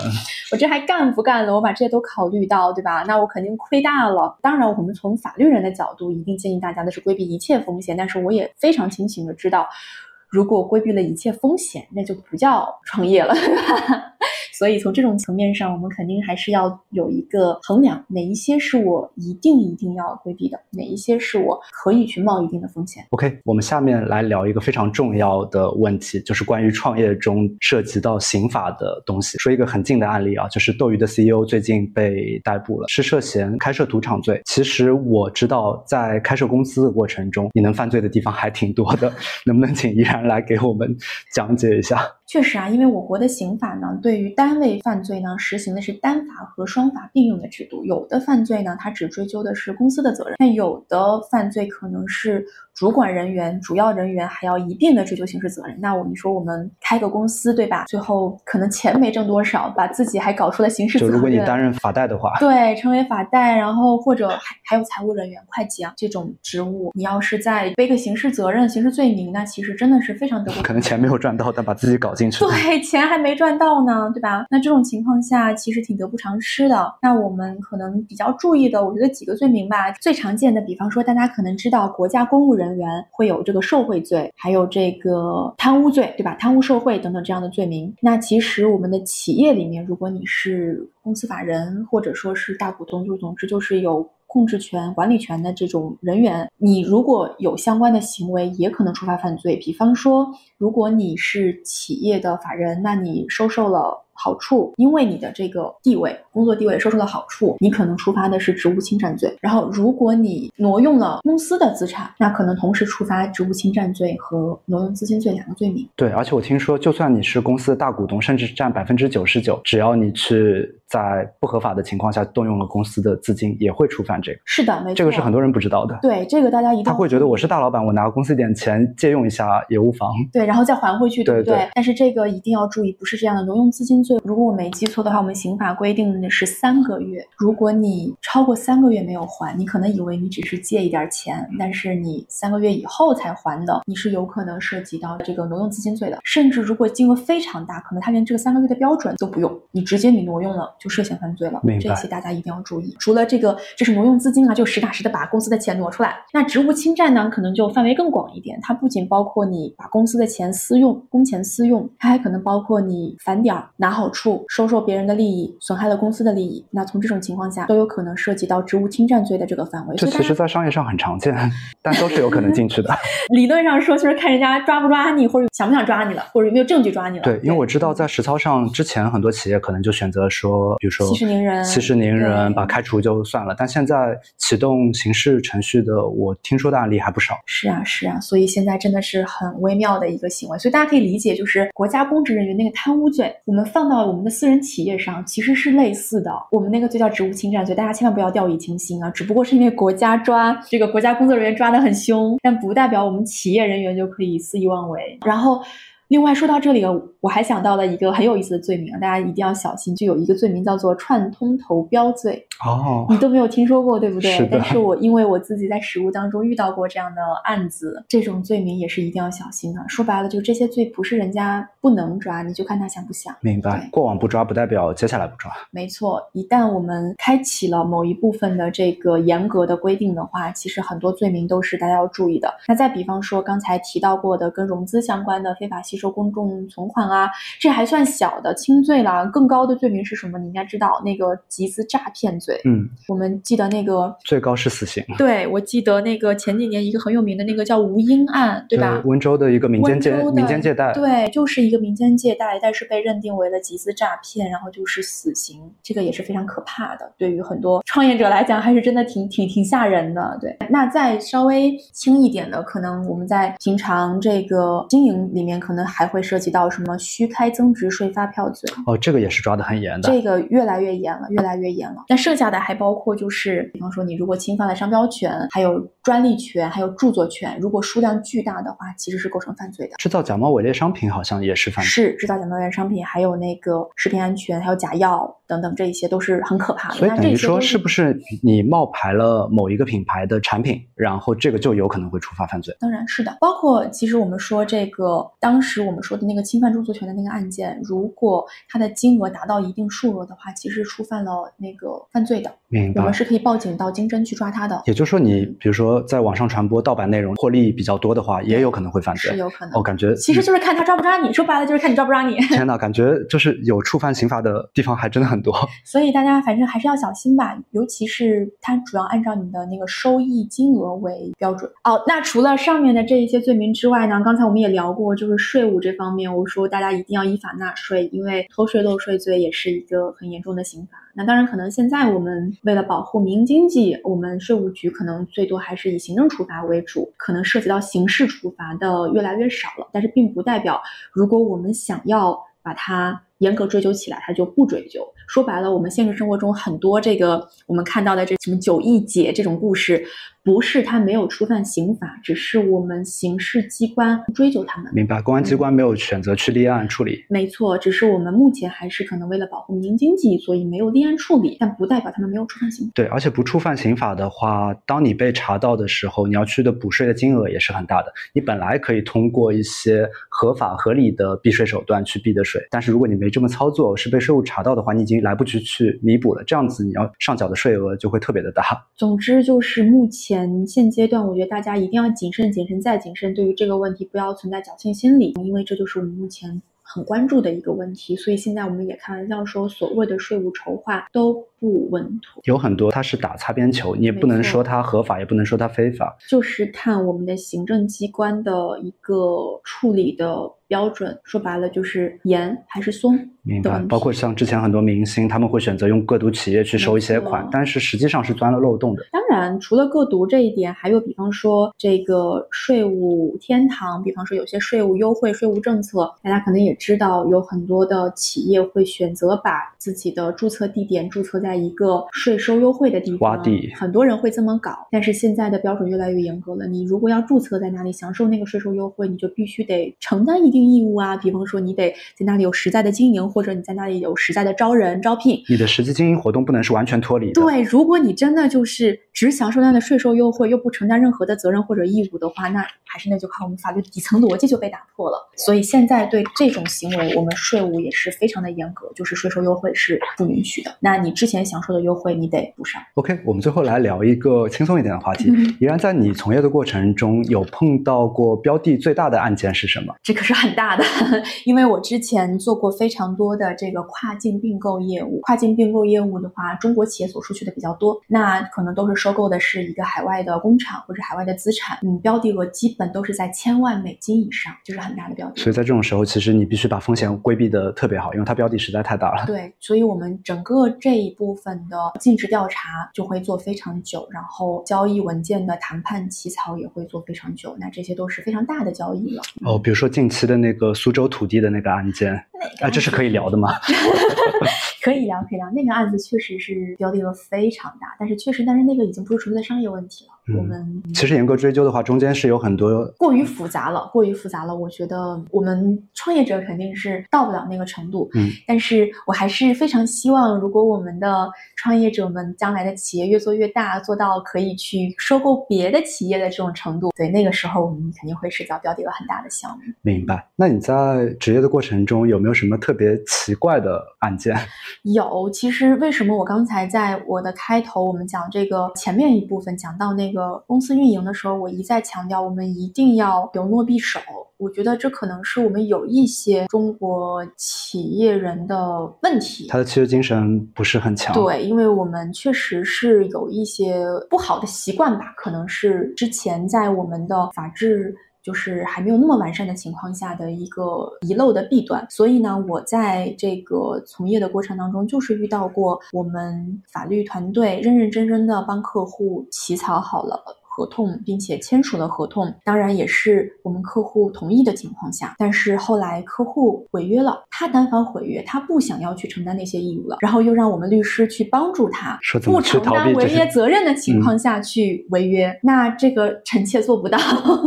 我这还干不干了？我把这些都考虑到，对吧？那我肯定亏大了。当然，我们从法律人的角度，一定建议大家的是规避一切风险。但是我也非常清醒的知道，如果规避了一切风险，那就不叫创业了。对吧所以从这种层面上，我们肯定还是要有一个衡量，哪一些是我一定一定要规避的，哪一些是我可以去冒一定的风险。OK，我们下面来聊一个非常重要的问题，就是关于创业中涉及到刑法的东西。说一个很近的案例啊，就是斗鱼的 CEO 最近被逮捕了，是涉嫌开设赌场罪。其实我知道，在开设公司的过程中，你能犯罪的地方还挺多的，能不能请依然来给我们讲解一下？确实啊，因为我国的刑法呢，对于单位犯罪呢，实行的是单法和双法并用的制度。有的犯罪呢，它只追究的是公司的责任；那有的犯罪可能是主管人员、主要人员还要一并的追究刑事责任。那我们说，我们开个公司，对吧？最后可能钱没挣多少，把自己还搞出了刑事责任。就如果你担任法代的话，对，成为法代，然后或者还还有财务人员、会计啊这种职务，你要是再背个刑事责任、刑事罪名，那其实真的是非常得不 可能钱没有赚到，但把自己搞进去了。对，钱还没赚到呢，对吧？那这种情况下，其实挺得不偿失的。那我们可能比较注意的，我觉得几个罪名吧，最常见的，比方说大家可能知道，国家公务人人员会有这个受贿罪，还有这个贪污罪，对吧？贪污受贿等等这样的罪名。那其实我们的企业里面，如果你是公司法人，或者说是大股东，就总之就是有。控制权、管理权的这种人员，你如果有相关的行为，也可能触发犯罪。比方说，如果你是企业的法人，那你收受了好处，因为你的这个地位、工作地位收受了好处，你可能触发的是职务侵占罪。然后，如果你挪用了公司的资产，那可能同时触发职务侵占罪和挪用资金罪两个罪名。对，而且我听说，就算你是公司的大股东，甚至占百分之九十九，只要你去在不合法的情况下动用了公司的资金，也会触犯这个。是的，没错，这个是很多人不知道的。对，这个大家一定他会觉得我是大老板，我拿公司一点钱借用一下也无妨。对，然后再还回去，对不对？但是这个一定要注意，不是这样的。挪用资金罪，如果我没记错的话，我们刑法规定的是三个月。如果你超过三个月没有还，你可能以为你只是借一点钱，但是你三个月以后才还的，你是有可能涉及到这个挪用资金罪的。甚至如果金额非常大，可能他连这个三个月的标准都不用，你直接你挪用了就涉嫌犯罪了。这些大家一定要注意。除了这个，这是挪用资金啊，就实打实的把公司的钱挪出来。那职务侵占呢，可能就范围更广一点，它不仅包括你把公司的钱私用，公钱私用，它还可能包括你返点儿、拿好处、收受别人的利益、损害了公司的利益。那从这种情况下，都有可能涉及到职务侵占罪的这个范围。这其实，在商业上很常见，但都是有可能进去的。理论上说，就是看人家抓不抓你，或者想不想抓你了，或者有没有证据抓你了。对，因为我知道在实操上，之前很多企业可能就选择说，比如说息事宁人，息事宁人，把开除就算了。但现在启动刑事程序的，我听说的案例还不少。是啊，是啊，所以现在真的是很微妙的一个行为。所以大家可以理解，就是国家公职人员那个贪污罪，我们放到我们的私人企业上其实是类似的。我们那个就叫职务侵占罪，大家千万不要掉以轻心啊！只不过是因为国家抓这个国家工作人员抓得很凶，但不代表我们企业人员就可以肆意妄为。然后。另外说到这里，我还想到了一个很有意思的罪名，大家一定要小心。就有一个罪名叫做串通投标罪。哦，你都没有听说过，对不对？是但是我因为我自己在实务当中遇到过这样的案子，这种罪名也是一定要小心的。说白了，就这些罪不是人家不能抓，你就看他想不想。明白。过往不抓不代表接下来不抓。没错，一旦我们开启了某一部分的这个严格的规定的话，其实很多罪名都是大家要注意的。那再比方说刚才提到过的跟融资相关的非法吸收公众存款啊，这还算小的轻罪了。更高的罪名是什么？你应该知道，那个集资诈骗罪。嗯，我们记得那个最高是死刑。对，我记得那个前几年一个很有名的那个叫吴英案，对吧？温州的一个民间借民间借贷，对，就是一个民间借贷，但是被认定为了集资诈骗，然后就是死刑，这个也是非常可怕的。对于很多创业者来讲，还是真的挺挺挺吓人的。对，那再稍微轻一点的，可能我们在平常这个经营里面，可能还会涉及到什么虚开增值税发票罪。哦，这个也是抓的很严的。这个越来越严了，越来越严了。那剩下的还包括就是，比方说你如果侵犯了商标权，还有专利权，还有著作权，如果数量巨大的话，其实是构成犯罪的。制造假冒伪劣商品好像也是犯罪。是制造假冒伪劣商品，还有那个食品安全，还有假药等等，这一些都是很可怕的。所以等于说，是不是你冒牌了某一个品牌的产品，然后这个就有可能会触发犯罪？当然是的。包括其实我们说这个，当时我们说的那个侵犯著作权的那个案件，如果它的金额达到一定数额的话，其实触犯了那个犯罪的。我们是可以报警到经侦去抓他的。也就是说，你比如说在网上传播盗版内容，获利比较多的话，也有可能会犯罪。是有可能。哦，感觉其实就是看他抓不抓你。说白了就是看你抓不抓你。天哪，感觉就是有触犯刑法的地方还真的很多。所以大家反正还是要小心吧，尤其是它主要按照你的那个收益金额为标准。哦，那除了上面的这一些罪名之外呢，刚才我们也聊过，就是税务这方面，我说大家一定要依法纳税，因为偷税漏税罪也是一个很严重的刑罚。那当然，可能现在我们为了保护民营经济，我们税务局可能最多还是以行政处罚为主，可能涉及到刑事处罚的越来越少了。但是并不代表，如果我们想要把它严格追究起来，它就不追究。说白了，我们现实生活中很多这个我们看到的这什么九亿解这种故事。不是他没有触犯刑法，只是我们刑事机关追究他们。明白，公安机关没有选择去立案处理。没错，只是我们目前还是可能为了保护民营经济，所以没有立案处理，但不代表他们没有触犯刑法。对，而且不触犯刑法的话，当你被查到的时候，你要去的补税的金额也是很大的。你本来可以通过一些合法合理的避税手段去避的税，但是如果你没这么操作，是被税务查到的话，你已经来不及去弥补了。这样子你要上缴的税额就会特别的大。总之就是目前。前现阶段，我觉得大家一定要谨慎、谨慎再谨慎，对于这个问题不要存在侥幸心理，因为这就是我们目前很关注的一个问题。所以现在我们也开玩笑说，所谓的税务筹划都不稳妥。有很多它是打擦边球，你也不能说它合法，也不能说它非法，就是看我们的行政机关的一个处理的。标准说白了就是严还是松，明白。包括像之前很多明星，他们会选择用个独企业去收一些款，但是实际上是钻了漏洞的。当然，除了个独这一点，还有比方说这个税务天堂，比方说有些税务优惠、税务政策，大家可能也知道，有很多的企业会选择把自己的注册地点注册在一个税收优惠的地方。洼地，很多人会这么搞。但是现在的标准越来越严格了，你如果要注册在那里享受那个税收优惠，你就必须得承担一定。义务啊，比方说你得在那里有实在的经营，或者你在那里有实在的招人招聘。你的实际经营活动不能是完全脱离的。对，如果你真的就是只享受那样的税收优惠，又不承担任何的责任或者义务的话，那还是那句话，我们法律底层逻辑就被打破了。所以现在对这种行为，我们税务也是非常的严格，就是税收优惠是不允许的。那你之前享受的优惠，你得补上。OK，我们最后来聊一个轻松一点的话题。依然在你从业的过程中，有碰到过标的最大的案件是什么？这可是很。大的，因为我之前做过非常多的这个跨境并购业务。跨境并购业务的话，中国企业所出去的比较多，那可能都是收购的是一个海外的工厂或者海外的资产。嗯，标的额基本都是在千万美金以上，就是很大的标的。所以在这种时候，其实你必须把风险规避的特别好，因为它标的实在太大了。对，所以我们整个这一部分的尽职调查就会做非常久，然后交易文件的谈判起草也会做非常久。那这些都是非常大的交易了。哦，比如说近期的那。个苏州土地的那个案件，啊，这是可以聊的吗？可以聊，可以聊。那个案子确实是标的额非常大，但是确实，但是那个已经不是纯粹的商业问题了。我们其实严格追究的话，中间是有很多过于复杂了，过于复杂了。我觉得我们创业者肯定是到不了那个程度。嗯，但是我还是非常希望，如果我们的创业者们将来的企业越做越大，做到可以去收购别的企业的这种程度，对那个时候我们肯定会涉及到标的有很大的项目。明白。那你在职业的过程中有没有什么特别奇怪的案件？有。其实为什么我刚才在我的开头，我们讲这个前面一部分讲到那个。公司运营的时候，我一再强调，我们一定要有诺必守。我觉得这可能是我们有一些中国企业人的问题，他的契约精神不是很强。对，因为我们确实是有一些不好的习惯吧，可能是之前在我们的法治。就是还没有那么完善的情况下的一个遗漏的弊端，所以呢，我在这个从业的过程当中，就是遇到过我们法律团队认认真真的帮客户起草好了。合同，并且签署了合同，当然也是我们客户同意的情况下。但是后来客户违约了，他单方毁约，他不想要去承担那些义务了，然后又让我们律师去帮助他，不承担违约责任的情况下去违约，那这个臣妾做不到，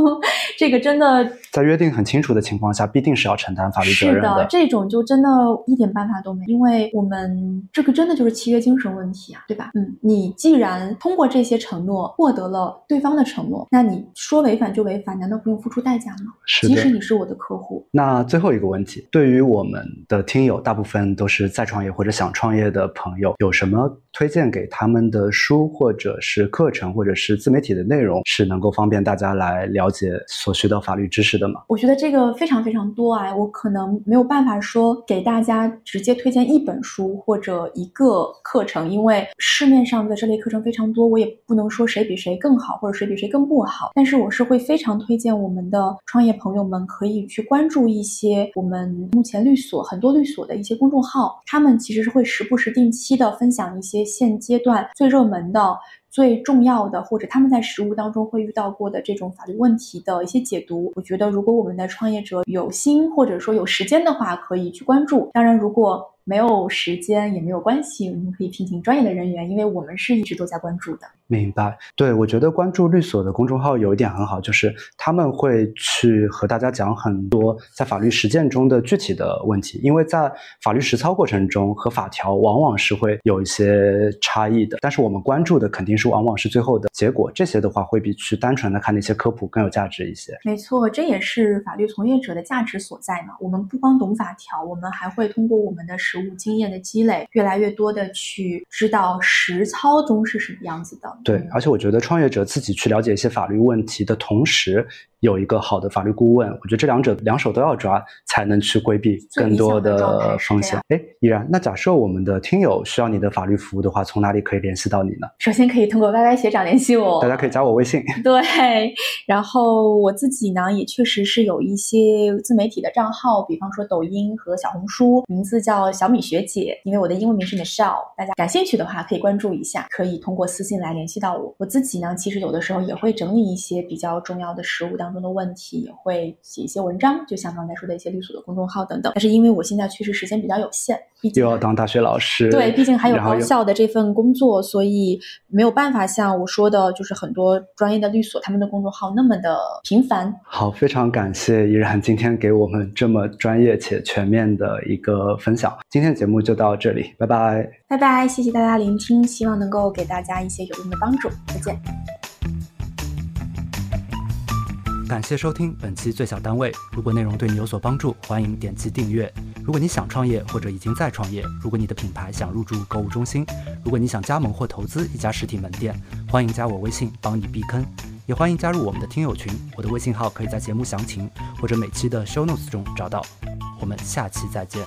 这个真的在约定很清楚的情况下，必定是要承担法律责任的。这种就真的一点办法都没，因为我们这个真的就是契约精神问题啊，对吧？嗯，你既然通过这些承诺获得了对。方的承诺，那你说违反就违反，难道不用付出代价吗？是即使你是我的客户。那最后一个问题，对于我们的听友，大部分都是在创业或者想创业的朋友，有什么推荐给他们的书，或者是课程，或者是自媒体的内容，是能够方便大家来了解所需的法律知识的吗？我觉得这个非常非常多啊，我可能没有办法说给大家直接推荐一本书或者一个课程，因为市面上的这类课程非常多，我也不能说谁比谁更好，或者。谁比谁更不好？但是我是会非常推荐我们的创业朋友们可以去关注一些我们目前律所很多律所的一些公众号，他们其实是会时不时定期的分享一些现阶段最热门的、最重要的，或者他们在实务当中会遇到过的这种法律问题的一些解读。我觉得如果我们的创业者有心或者说有时间的话，可以去关注。当然，如果没有时间也没有关系，我们可以聘请专业的人员，因为我们是一直都在关注的。明白，对我觉得关注律所的公众号有一点很好，就是他们会去和大家讲很多在法律实践中的具体的问题，因为在法律实操过程中和法条往往是会有一些差异的，但是我们关注的肯定是往往是最后的结果，这些的话会比去单纯的看那些科普更有价值一些。没错，这也是法律从业者的价值所在嘛。我们不光懂法条，我们还会通过我们的实务经验的积累，越来越多的去知道实操中是什么样子的。对，而且我觉得创业者自己去了解一些法律问题的同时。有一个好的法律顾问。我觉得这两者两手都要抓，才能去规避更多的风险。哎，依然，那假设我们的听友需要你的法律服务的话，从哪里可以联系到你呢？首先可以通过 Y Y 学长联系我，大家可以加我微信。对，然后我自己呢，也确实是有一些自媒体的账号，比方说抖音和小红书，名字叫小米学姐，因为我的英文名是 Michelle。大家感兴趣的话，可以关注一下，可以通过私信来联系到我。我自己呢，其实有的时候也会整理一些比较重要的实务当中的问题，也会写一些文章，就像刚才说的一些律所的公众号等等。但是因为我现在确实时间比较有限，又要当大学老师，对，毕竟还有高校的这份工作，所以没有办法像我说的，就是很多专业的律所他们的公众号那么的频繁。好，非常感谢依然今天给我们这么专业且全面的一个分享。今天的节目就到这里，拜拜，拜拜，谢谢大家聆听，希望能够给大家一些有用的帮助。再见。感谢收听本期最小单位。如果内容对你有所帮助，欢迎点击订阅。如果你想创业或者已经在创业，如果你的品牌想入驻购物中心，如果你想加盟或投资一家实体门店，欢迎加我微信帮你避坑。也欢迎加入我们的听友群，我的微信号可以在节目详情或者每期的 show notes 中找到。我们下期再见。